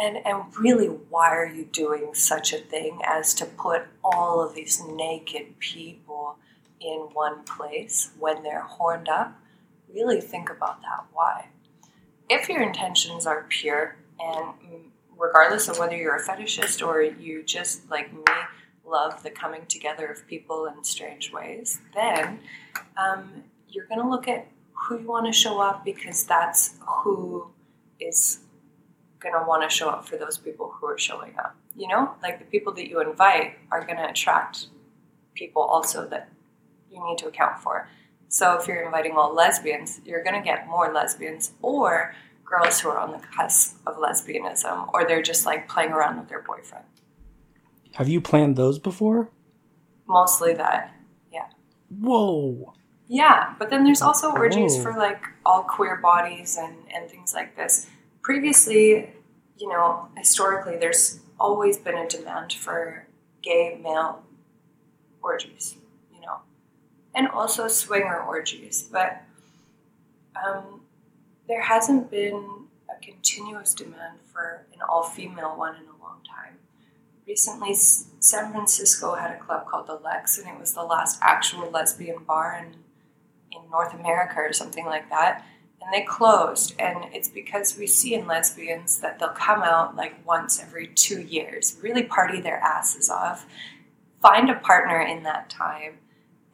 And, and really, why are you doing such a thing as to put all of these naked people in one place when they're horned up? Really think about that. Why? If your intentions are pure and regardless of whether you're a fetishist or you just like me love the coming together of people in strange ways, then um, you're going to look at who you want to show up because that's who is going to want to show up for those people who are showing up. You know, like the people that you invite are going to attract people also that you need to account for. So if you're inviting all lesbians, you're going to get more lesbians or girls who are on the cusp of lesbianism or they're just like playing around with their boyfriend. Have you planned those before? Mostly that. Yeah. Whoa. Yeah, but then there's also orgies Whoa. for like all queer bodies and, and things like this. Previously, you know, historically, there's always been a demand for gay male orgies, and also swinger orgies, but um, there hasn't been a continuous demand for an all female one in a long time. Recently, San Francisco had a club called the Lex, and it was the last actual lesbian bar in in North America or something like that. And they closed, and it's because we see in lesbians that they'll come out like once every two years, really party their asses off, find a partner in that time,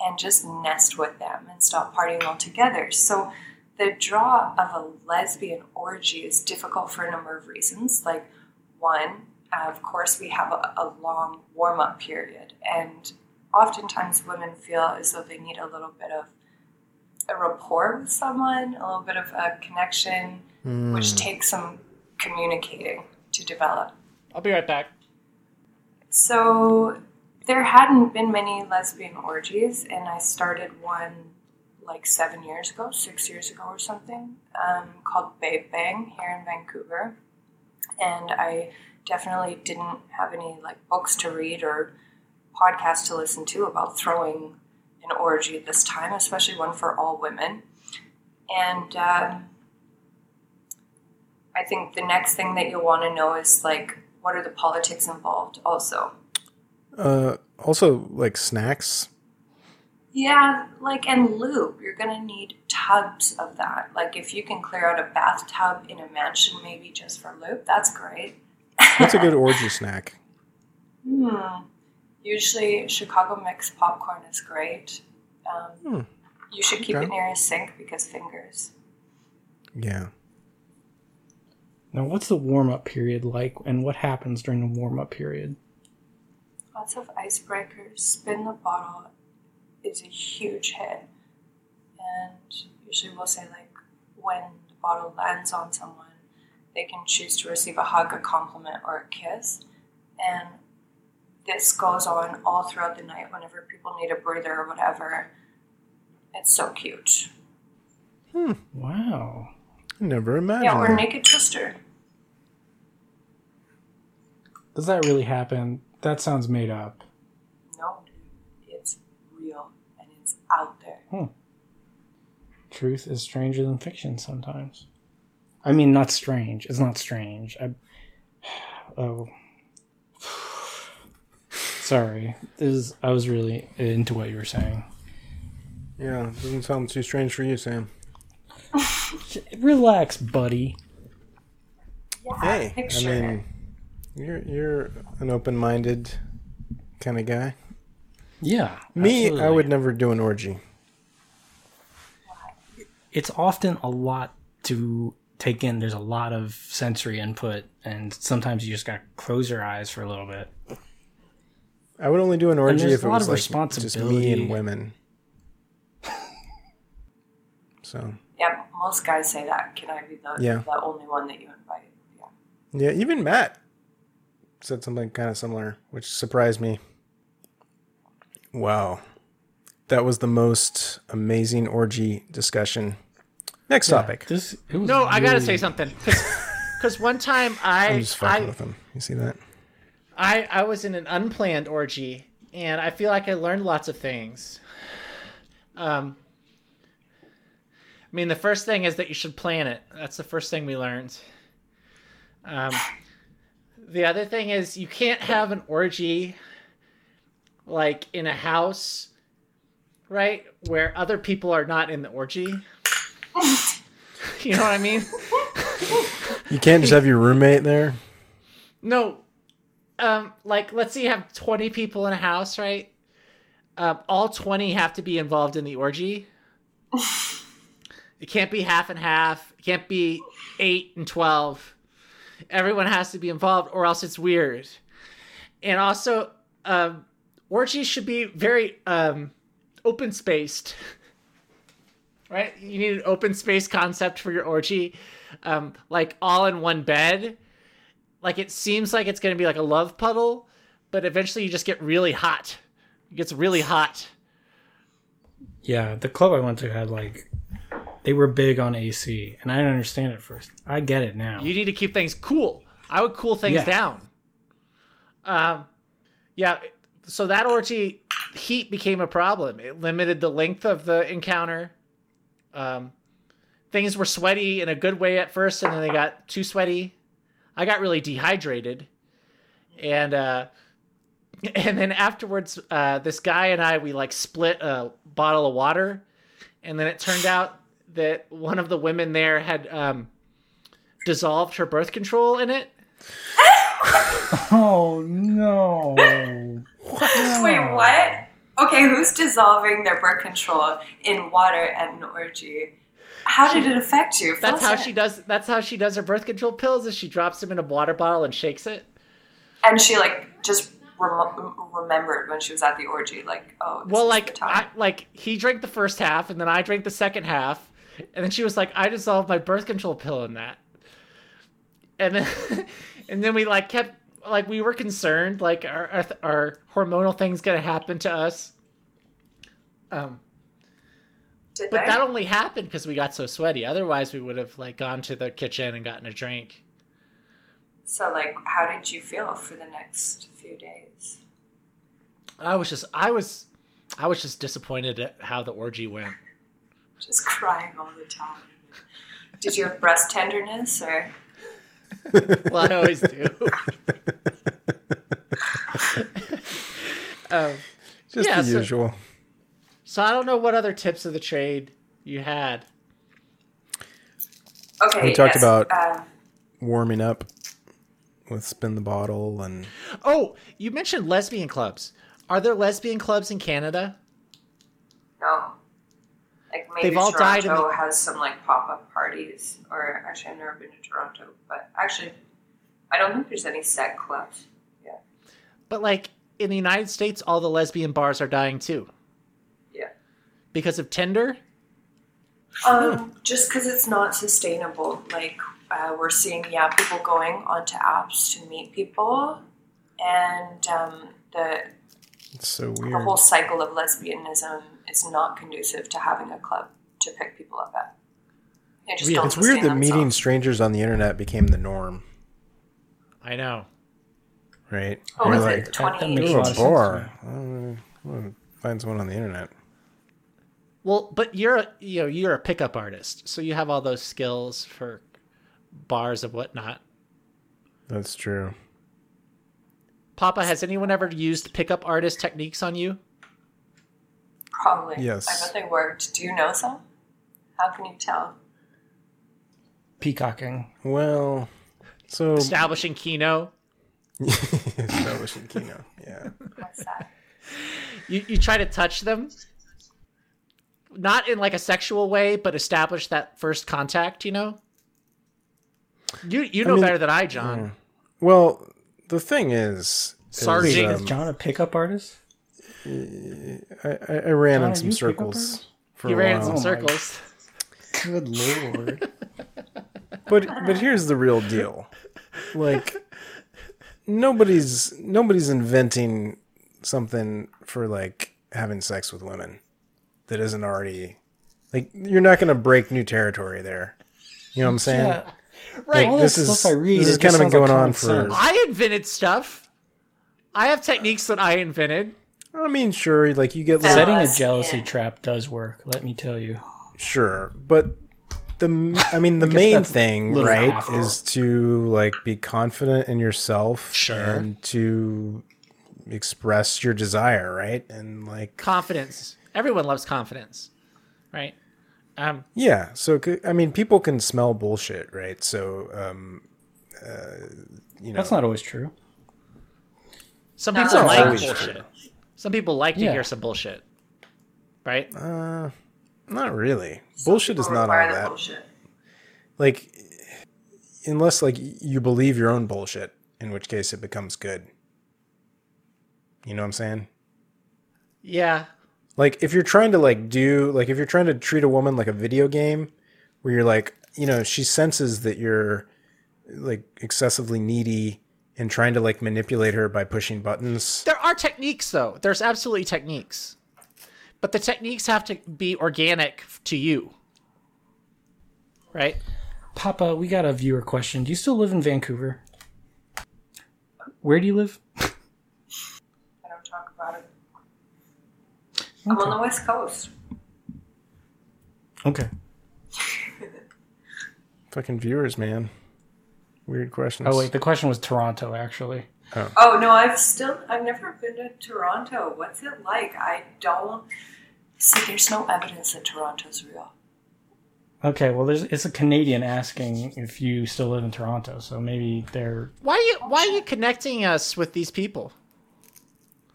and just nest with them and stop partying altogether. So the draw of a lesbian orgy is difficult for a number of reasons. Like, one, uh, of course, we have a, a long warm up period, and oftentimes women feel as though they need a little bit of a rapport with someone, a little bit of a connection, which takes some communicating to develop. I'll be right back. So there hadn't been many lesbian orgies, and I started one like seven years ago, six years ago or something, um, called Babe Bang here in Vancouver. And I definitely didn't have any like books to read or podcasts to listen to about throwing an orgy this time, especially one for all women. And um, I think the next thing that you'll want to know is like, what are the politics involved also? Uh, also, like snacks. Yeah, like and lube. You're gonna need tubs of that. Like if you can clear out a bathtub in a mansion, maybe just for lube, that's great. What's a good [laughs] orgy snack? Hmm. Usually, Chicago mix popcorn is great. Um, Hmm. You should keep Okay. it near a sink because fingers. Yeah. Now, what's the warm up period like, and what happens during the warm up period? Lots of icebreakers. Spin the bottle is a huge hit. And usually we'll say, like, when the bottle lands on someone, they can choose to receive a hug, a compliment, or a kiss. And this goes on all throughout the night whenever people need a breather or whatever. It's so cute. Hmm. Wow. I never imagined. Yeah, or that. naked twister. Does that really happen? That sounds made up. No, dude, it's real and it's out there. Hmm. Truth is stranger than fiction sometimes. I mean, not strange. It's not strange. I, [sighs] oh, [sighs] sorry. This is, I was really into what you were saying. Yeah, doesn't sound too strange for you, Sam. [laughs] Relax, buddy. Yeah, Hey, I mean, it. Mean, you're you're an open-minded kind of guy. Yeah. Me, I would never do an orgy. It's often a lot to take in. There's a lot of sensory input, and sometimes you just got to close your eyes for a little bit. I would only do an orgy if a it was of like just me and women. So Yeah, most guys say that. Can I be the, Yeah. the only one that you invite? Yeah. yeah, even Matt said something kind of similar, which surprised me. Wow, that was the most amazing orgy discussion. Next topic. This it was No, I gotta say something. Because one time [laughs] I, I'm just fucking I, with him. You see that? I I was in an unplanned orgy, and I feel like I learned lots of things. Um, I mean, the first thing is that you should plan it. That's the first thing we learned. Um, the other thing is you can't have an orgy like in a house, right, where other people are not in the orgy. you know what I mean? You can't just have your roommate there. No, um, like let's say you have twenty people in a house, right? Um, all twenty have to be involved in the orgy. [laughs] it can't be half and half. It can't be eight and twelve. Everyone has to be involved, or else it's weird. And also, um, orgies should be very um, open spaced. [laughs] Right? You need an open space concept for your orgy, um, like all in one bed like it seems like it's going to be like a love puddle, but eventually you just get really hot. It gets really hot. Yeah, the club I went to had like they were big on AC, and I didn't understand it at first. I get it now. You need to keep things cool. I would cool things Yeah. down. Um, yeah. So that orgy heat became a problem. It limited the length of the encounter. Um, things were sweaty in a good way at first, and then they got too sweaty. I got really dehydrated, and uh, [laughs] and then afterwards, uh, this guy and I we like split a bottle of water, and then it turned out that one of the women there had um, dissolved her birth control in it. [laughs] oh no! [laughs] Wait, what? Okay, who's dissolving their birth control in water at an orgy? How did it affect you? That's Fill how us she does. That's how she does her birth control pills. Is she drops them in a water bottle and shakes it. And she like just rem- remembered when she was at the orgy, like, oh, this Well, is the like I, like he drank the first half, and then I drank the second half, and then she was like, "I dissolved my birth control pill in that," and then [laughs] and then we like kept like we were concerned, like our our, our hormonal thing's gonna happen to us. Um, Did but they? that only happened because we got so sweaty. Otherwise, we would have like gone to the kitchen and gotten a drink. So, like, how did you feel for the next few days? I was just, I was, I was just disappointed at how the orgy went. Just crying all the time. Did you have breast tenderness or? Well, I always do. [laughs] um, Just Yeah, the so- usual. so I don't know what other tips of the trade you had. Okay, We talked yes, about- Um, Warming up with spin the bottle and Oh, you mentioned lesbian clubs. Are there lesbian clubs in Canada? no. Like maybe They've all died in Toronto the- has some like pop up parties, or actually I've never been to Toronto, but actually I don't think there's any set clubs. Yeah, But like in the United States, all the lesbian bars are dying too yeah. because of Tinder. Um, just because it's not sustainable. Like uh, we're seeing, yeah, people going onto apps to meet people, and um, the it's so the whole cycle of lesbianism is not conducive to having a club to pick people up at. Just Yeah, It's weird sustain that meeting themselves. strangers on the internet became the norm, I know. right? What You're was like, it? that "Ooh, a a lot of bar. I'm gonna find someone on the internet. Well, but you're a, you know you're a pickup artist, so you have all those skills for bars and whatnot. That's true. Papa, has anyone ever used pickup artist techniques on you? Probably. Yes. I bet they worked. Do you know some? How can you tell? Peacocking. Well, so Establishing Kino. [laughs] establishing Kino. Yeah. What's that? You you try to touch them, not in like a sexual way, but establish that first contact. You know. You you know mean- better than I, John. Well, the thing is, is, Sergeant. Is um, John a pickup artist? I, I I ran John, in are some you a pickup circles for He a ran in while. some Oh circles. [laughs] Good lord. [laughs] But but here's the real deal. Like nobody's nobody's inventing something for like having sex with women that isn't already like you're not going to break new territory there. You know what I'm saying? yeah. Right. All this is, stuff I read, this it has just kind of been sounds like going on for. I invented stuff. I have techniques that I invented. I mean, sure, like you get little, Setting a jealousy in. trap does work, let me tell you. sure, but the I mean the [laughs] guess main thing, right, half. is to like be confident in yourself Sure. and to express your desire, right? And like Confidence. Everyone loves confidence, right? Um, Yeah. So I mean, people can smell bullshit, right? So, um, uh, you know, That's not always true. some people not like always bullshit. Some people like to Yeah. hear some bullshit, right? uh, not really. bullshit is not all that. Bullshit. Like, unless like you believe your own bullshit, in which case it becomes good. You know what I'm saying? Yeah. Like, if you're trying to like do like if you're trying to treat a woman like a video game, where you're like, you know, she senses that you're like excessively needy and trying to like manipulate her by pushing buttons. There are techniques, though. There's absolutely techniques. But the techniques have to be organic to you. Right? Papa, we got a viewer question. Do you still live in Vancouver? Where do you live? [laughs] I don't talk about it. I'm on the West Coast. Okay. [laughs] Fucking viewers, man. Weird questions. Oh wait, the question was Toronto actually. Oh. oh no, I've still I've never been to Toronto. What's it like? I don't see. There's no evidence that Toronto's real. Okay, well there's it's a Canadian asking if you still live in Toronto, so maybe they're Why are you why are you connecting us with these people?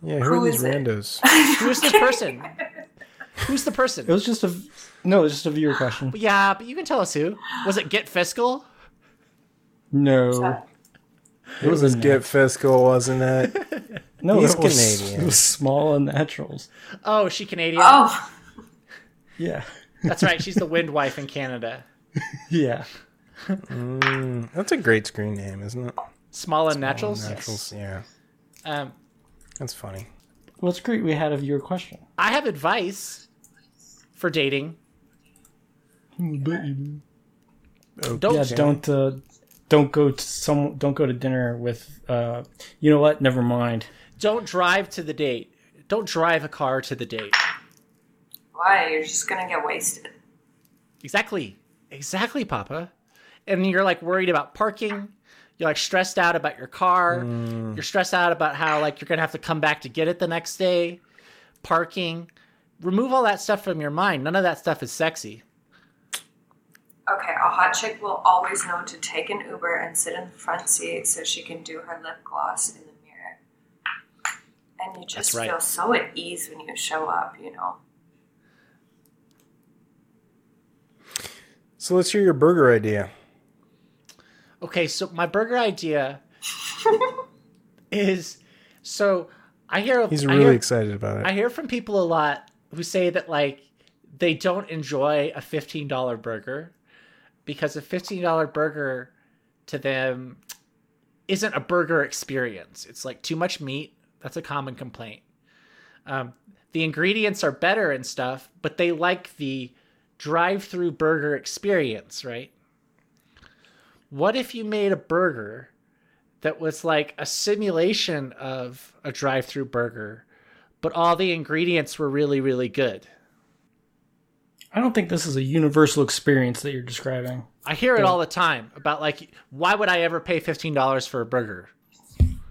Yeah, who, Who are these randos? [laughs] Who's this person? Who's the person? it was just a no, it was just a viewer question. Yeah, but you can tell us who. Was it Get Fiscal? No. It was a Get Fiscal, wasn't it? [laughs] No, He's it was, Canadian. It was [laughs] small and naturals. Oh, is she Canadian? Oh, [laughs] Yeah. That's right. She's the wind wife in Canada. Yeah. That's a great screen name, isn't it? Small and Naturals. Naturals, yeah. Um, That's funny. Well, it's great we had of your question. I have advice for dating. Don't yeah, don't uh, don't go to some don't go to dinner with uh you know what? Never mind. don't drive to the date. Don't drive a car to the date. why? You're just gonna get wasted. Exactly. Exactly, Papa. And you're like worried about parking. You're like stressed out about your car. You're stressed out about how like you're gonna have to come back to get it the next day. Parking. Remove all that stuff from your mind. None of that stuff is sexy. Okay, a hot chick will always know to take an Uber and sit in the front seat so she can do her lip gloss in the mirror. And you just right. feel so at ease when you show up, you know. So let's hear your burger idea. Okay, so my burger idea [laughs] is so I hear He's really hear- excited about it. I hear from people a lot who say that like they don't enjoy a fifteen dollar burger because a fifteen dollar burger to them isn't a burger experience. It's like too much meat. That's a common complaint. Um, the ingredients are better and stuff, but they like the drive-through burger experience, right? What if you made a burger that was like a simulation of a drive-through burger, but all the ingredients were really, really good? I don't think this is a universal experience that you're describing. I hear it all the time about like, why would I ever pay fifteen dollars for a burger?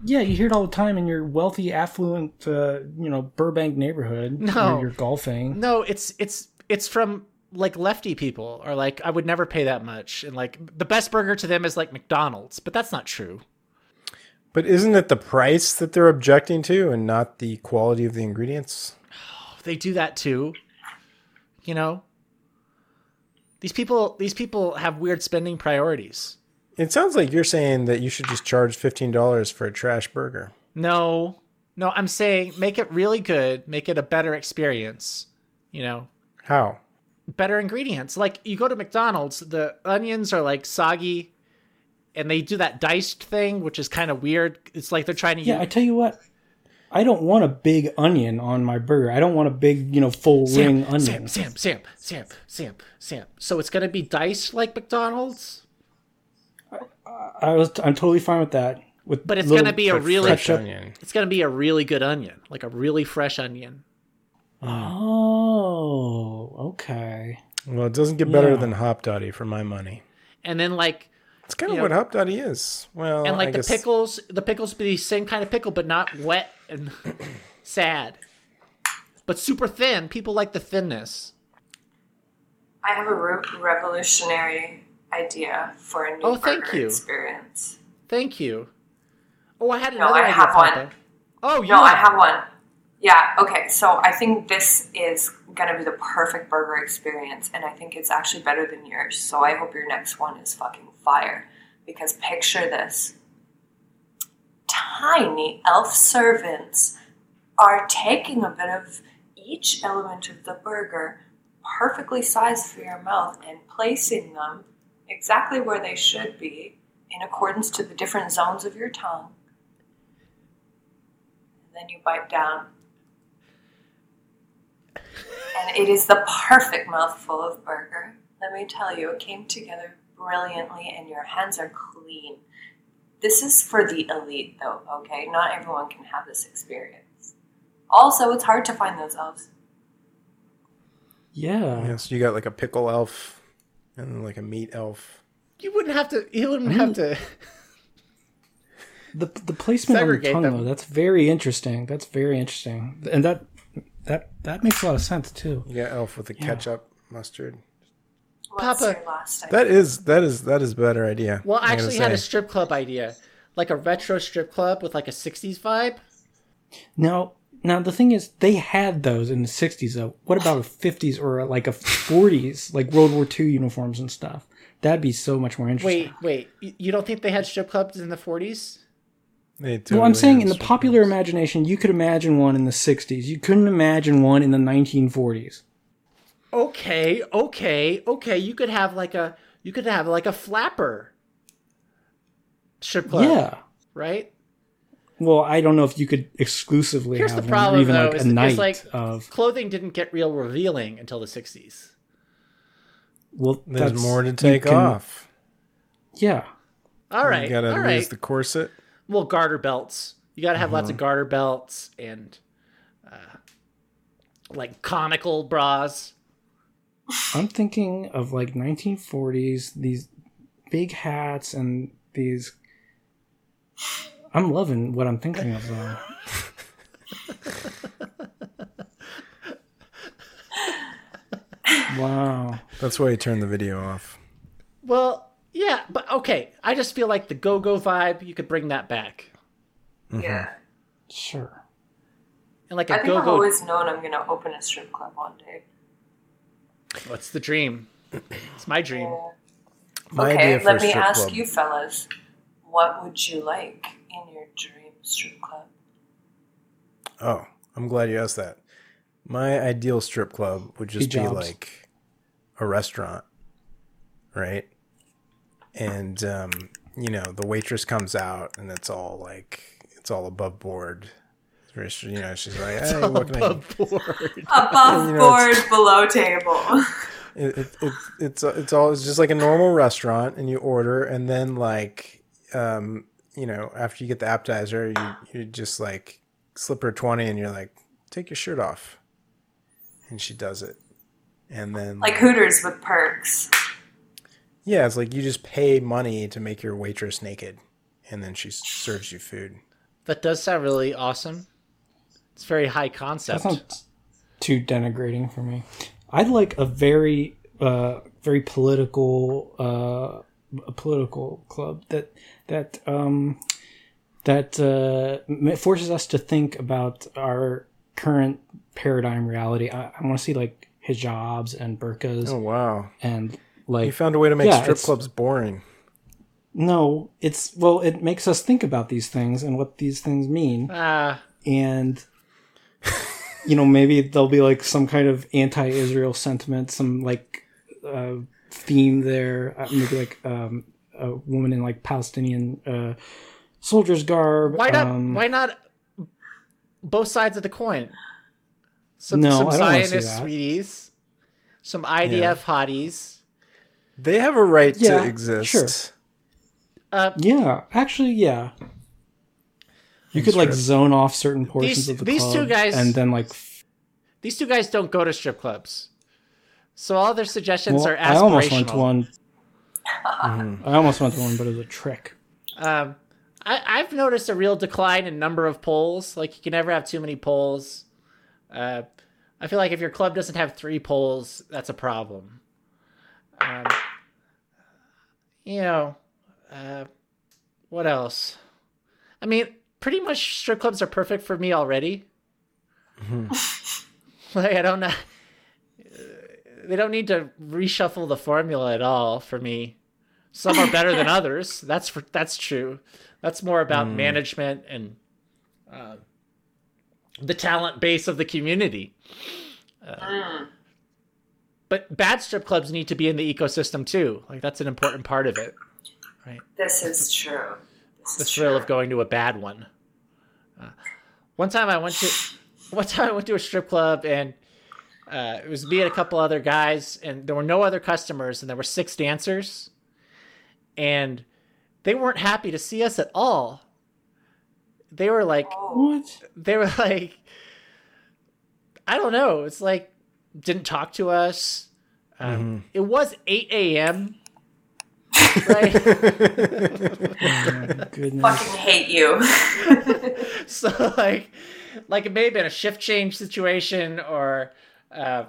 Yeah, you hear it all the time in your wealthy, affluent, uh, you know, Burbank neighborhood. No. where you're golfing. No, it's it's it's from like lefty people or like I would never pay that much, and like the best burger to them is like McDonald's, but that's not true. But isn't it the price that they're objecting to and not the quality of the ingredients? They do that too. You know, these people these people have weird spending priorities. It sounds like you're saying that you should just charge $15 for a trash burger. No, no, I'm saying make it really good, make it a better experience. You know, How? better ingredients. Like you go to McDonald's, the onions are like soggy, and they do that diced thing, which is kind of weird. It's like they're trying to Yeah, I tell you what. I don't want a big onion on my burger. I don't want a big, you know, full ring Sam, onion. Sam, Sam, Sam, Sam, Sam, Sam. So it's gonna be diced like McDonald's, I was, I'm totally fine with that. With but it's gonna be a really, fresh onion. it's gonna be a really good onion, like a really fresh onion. Oh, okay. Well, it doesn't get better Yeah. than Hopdoddy for my money. And then like, It's kind of Yeah. what Hopdoddy is. Well, and I like the guess- pickles, the pickles be the same kind of pickle, but not wet and sad, but super thin. People like the thinness. I have a re- revolutionary idea for a new Oh, thank burger you. experience. Thank you. Oh, I had No, another I have one. Papa. Oh, you No, I have one. Yeah, okay. So I think this is going to be the perfect burger experience, and I think it's actually better than yours. So I hope your next one is fucking fire. Because picture this tiny elf servants are taking a bit of each element of the burger, perfectly sized for your mouth, and placing them exactly where they should be in accordance to the different zones of your tongue. And then you bite down. And it is the perfect mouthful of burger. Let me tell you, it came together brilliantly, and your hands are clean. This is for the elite, though, okay? Not everyone can have this experience. Also, it's hard to find those elves. Yeah. Yeah, so you got like a pickle elf and like a meat elf. You wouldn't have to. You wouldn't have to. The the placement on the tongue them. though, that's very interesting. That's very interesting. And that that that makes a lot of sense too. You got elf with the ketchup mustard. What's Papa, your last idea? That is that is that is a better idea. Well, I I'm actually had a strip club idea, like a retro strip club with like a '60s vibe. Now now the thing is they had those in the 60s though. What about a 50s or like a 40s like World War II uniforms and stuff? That'd be so much more interesting. Wait, wait. You- You don't think they had strip clubs in the '40s? They Well, I'm saying in the popular clubs. imagination, you could imagine one in the 60s. You couldn't imagine one in the 1940s. Okay, okay, okay. You could have like a. You could have like a flapper strip club. Yeah. Right. Well, I don't know if you could exclusively Here's have the one, problem, even though, like is- a is night like- of. Clothing didn't get real revealing until the '60s. Well, There's more to take can- off. Yeah. All right, You gotta all lose right. the corset. well, garter belts. You got to have lots of garter belts and uh, like conical bras. I'm thinking of like 1940s, these big hats and these. I'm loving what I'm thinking of though. [laughs] wow. That's why you turned the video off. Well, yeah, but okay. I just feel like the go-go vibe. You could bring that back, mm-hmm. Yeah. Sure. and like I a think I've always known I'm going to open a strip club one day. What's the dream? It's my dream. My okay, idea for let me ask club. you fellas, what would you like in your dream strip club? Oh, I'm glad you asked that. My ideal strip club would just Be be like a restaurant, right? And um, you know, the waitress comes out and it's all like it's all above board. It's you know, she's like, [laughs] "Hey, what can I?" Above board. [laughs] Above You know, board, [laughs] below table. It, it, it, it's it's all it's just like a normal restaurant, and you order, and then like, um, you know, after you get the appetizer, you you just like slip her twenty, and you're like, take your shirt off, and she does it, and then Like Hooters with perks. yeah, it's like you just pay money to make your waitress naked, and then she serves you food. That does sound really awesome. It's very high That concept. sounds too denigrating for me. I'd like a very, uh, very political, uh, a political club that that um, that uh, forces us to think about our current paradigm reality. I, I want to see like hijabs and burqas Oh wow! and like You like found a way to make Yeah, strip clubs boring. no, it's well, it makes us think about these things and what these things mean. Ah, and [laughs] you know maybe there'll be like some kind of anti-israel sentiment some like uh, theme there uh, maybe like um, a woman in like palestinian uh, soldier's garb why not? um, why not both sides of the coin? Some, No, some I don't wanna see Zionist that. sweeties, some IDF hotties. They have a right Yeah, to exist. sure. Uh, yeah actually yeah you could like zone off certain portions These- of the these two club guys- and then like f- these two guys don't go to strip clubs, so all their suggestions well, are aspirational. i almost went to one Mm-hmm. [laughs] i almost went to one but it was a trick Um, I, I've noticed a real decline in number of poles. Like you can never have too many poles. Uh, I feel like if your club doesn't have three poles, that's a problem. Um, you know, uh, what else? I mean, pretty much strip clubs are perfect for me already. [laughs] like I don't know. They don't need to reshuffle the formula at all for me some are better than [laughs] others. That's for that's true. That's more about management and uh, the talent base of the community. Uh, but bad strip clubs need to be in the ecosystem too. Like that's an important part of it. Right? This is true. This The is thrill of going to a bad one. Uh, one time I went to [laughs] one time I went to a strip club and uh, it was me and a couple other guys and there were no other customers and there were six dancers and they weren't happy to see us at all. They were like what they were [laughs] like I don't know. It's like didn't talk to us. Um, It was eight a.m. right? goodness Fucking hate you. [laughs] so like, like it may have been a shift change situation or, uh,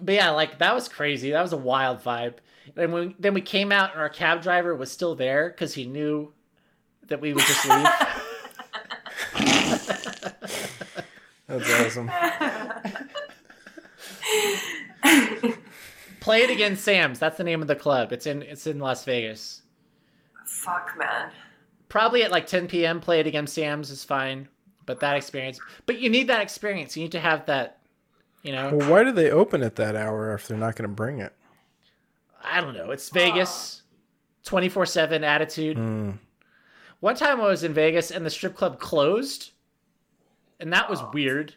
but yeah, like that was crazy. That was a wild vibe. And when then we came out and our cab driver was still there because he knew that we would just leave. [laughs] [laughs] That's awesome. Play it again, Sam's. That's the name of the club. It's in it's in Las Vegas. Fuck, man. Probably at like 10 p.m. Play it again, Sam's is fine. But that experience, but you need that experience. You need to have that. You know, Well, why do they open at that hour if they're not going to bring it? I don't know. It's Vegas, twenty four seven attitude. Hmm. One time I was in Vegas and the strip club closed, and that was weird.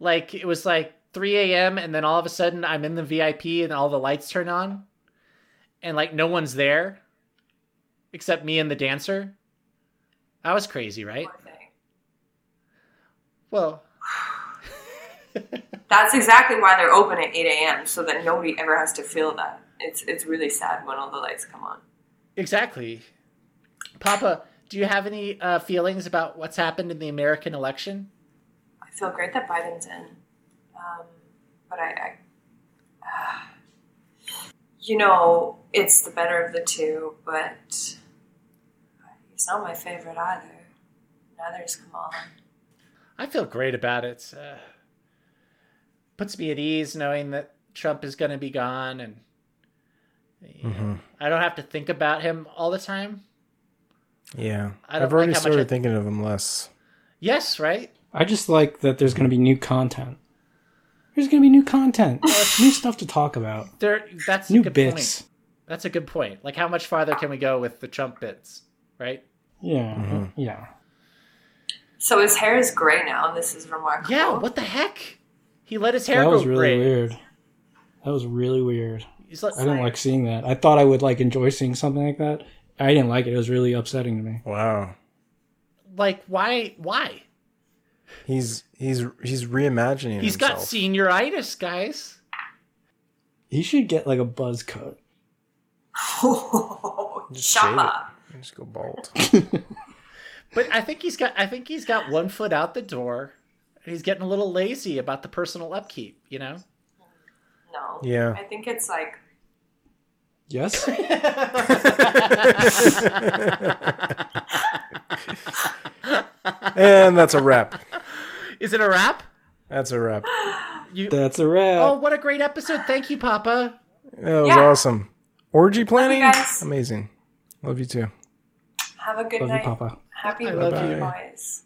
Like it was like three a.m. and then all of a sudden I'm in the VIP and all the lights turn on, and like no one's there, except me and the dancer. That was crazy, right? Well, [sighs] That's exactly why they're open at 8 a.m. so that nobody ever has to feel that. It's it's really sad when all the lights come on. exactly. Papa, do you have any uh, feelings about what's happened in the American election? I feel great that Biden's in, um, but I, I ah. [sighs] you know, it's the better of the two, but he's not my favorite either. Neither is Kamala. I feel great about it. Uh, puts me at ease knowing that Trump is going to be gone, and you know, I don't have to think about him all the time. Yeah, I I've already like how much started I- thinking of him less. Yes, right. I just like that there's going to be new content. There's going to be new content, uh, [laughs] new stuff to talk about, There. That's new a good bits. point. That's a good point. Like, how much farther can we go with the Trump bits? Right. Yeah, mm-hmm. yeah. So his hair is gray now. This is remarkable. Yeah. What the heck? He let his hair That go was really gray. weird. That was really weird. He's like, I didn't like seeing that. I thought I would like enjoy seeing something like that. I didn't like it. It was really upsetting to me. Wow, like, why? Why? He's he's he's reimagining. Himself. He's got senioritis, guys. He should get like a buzz cut. [laughs] Just shave it. Shama. Just go bald. [laughs] But I think he's got I think he's got one foot out the door. He's getting a little lazy about the personal upkeep, you know? No. Yeah. I think it's like Yes. [laughs] and that's a wrap. Is it a wrap? That's a wrap. You That's a wrap. Oh, what a great episode. Thank you, Papa. That was Yeah. awesome. Orgy planning? guys. Amazing. Love you too. have a good Love you, night. Papa. Happy I love weekend, you. boys.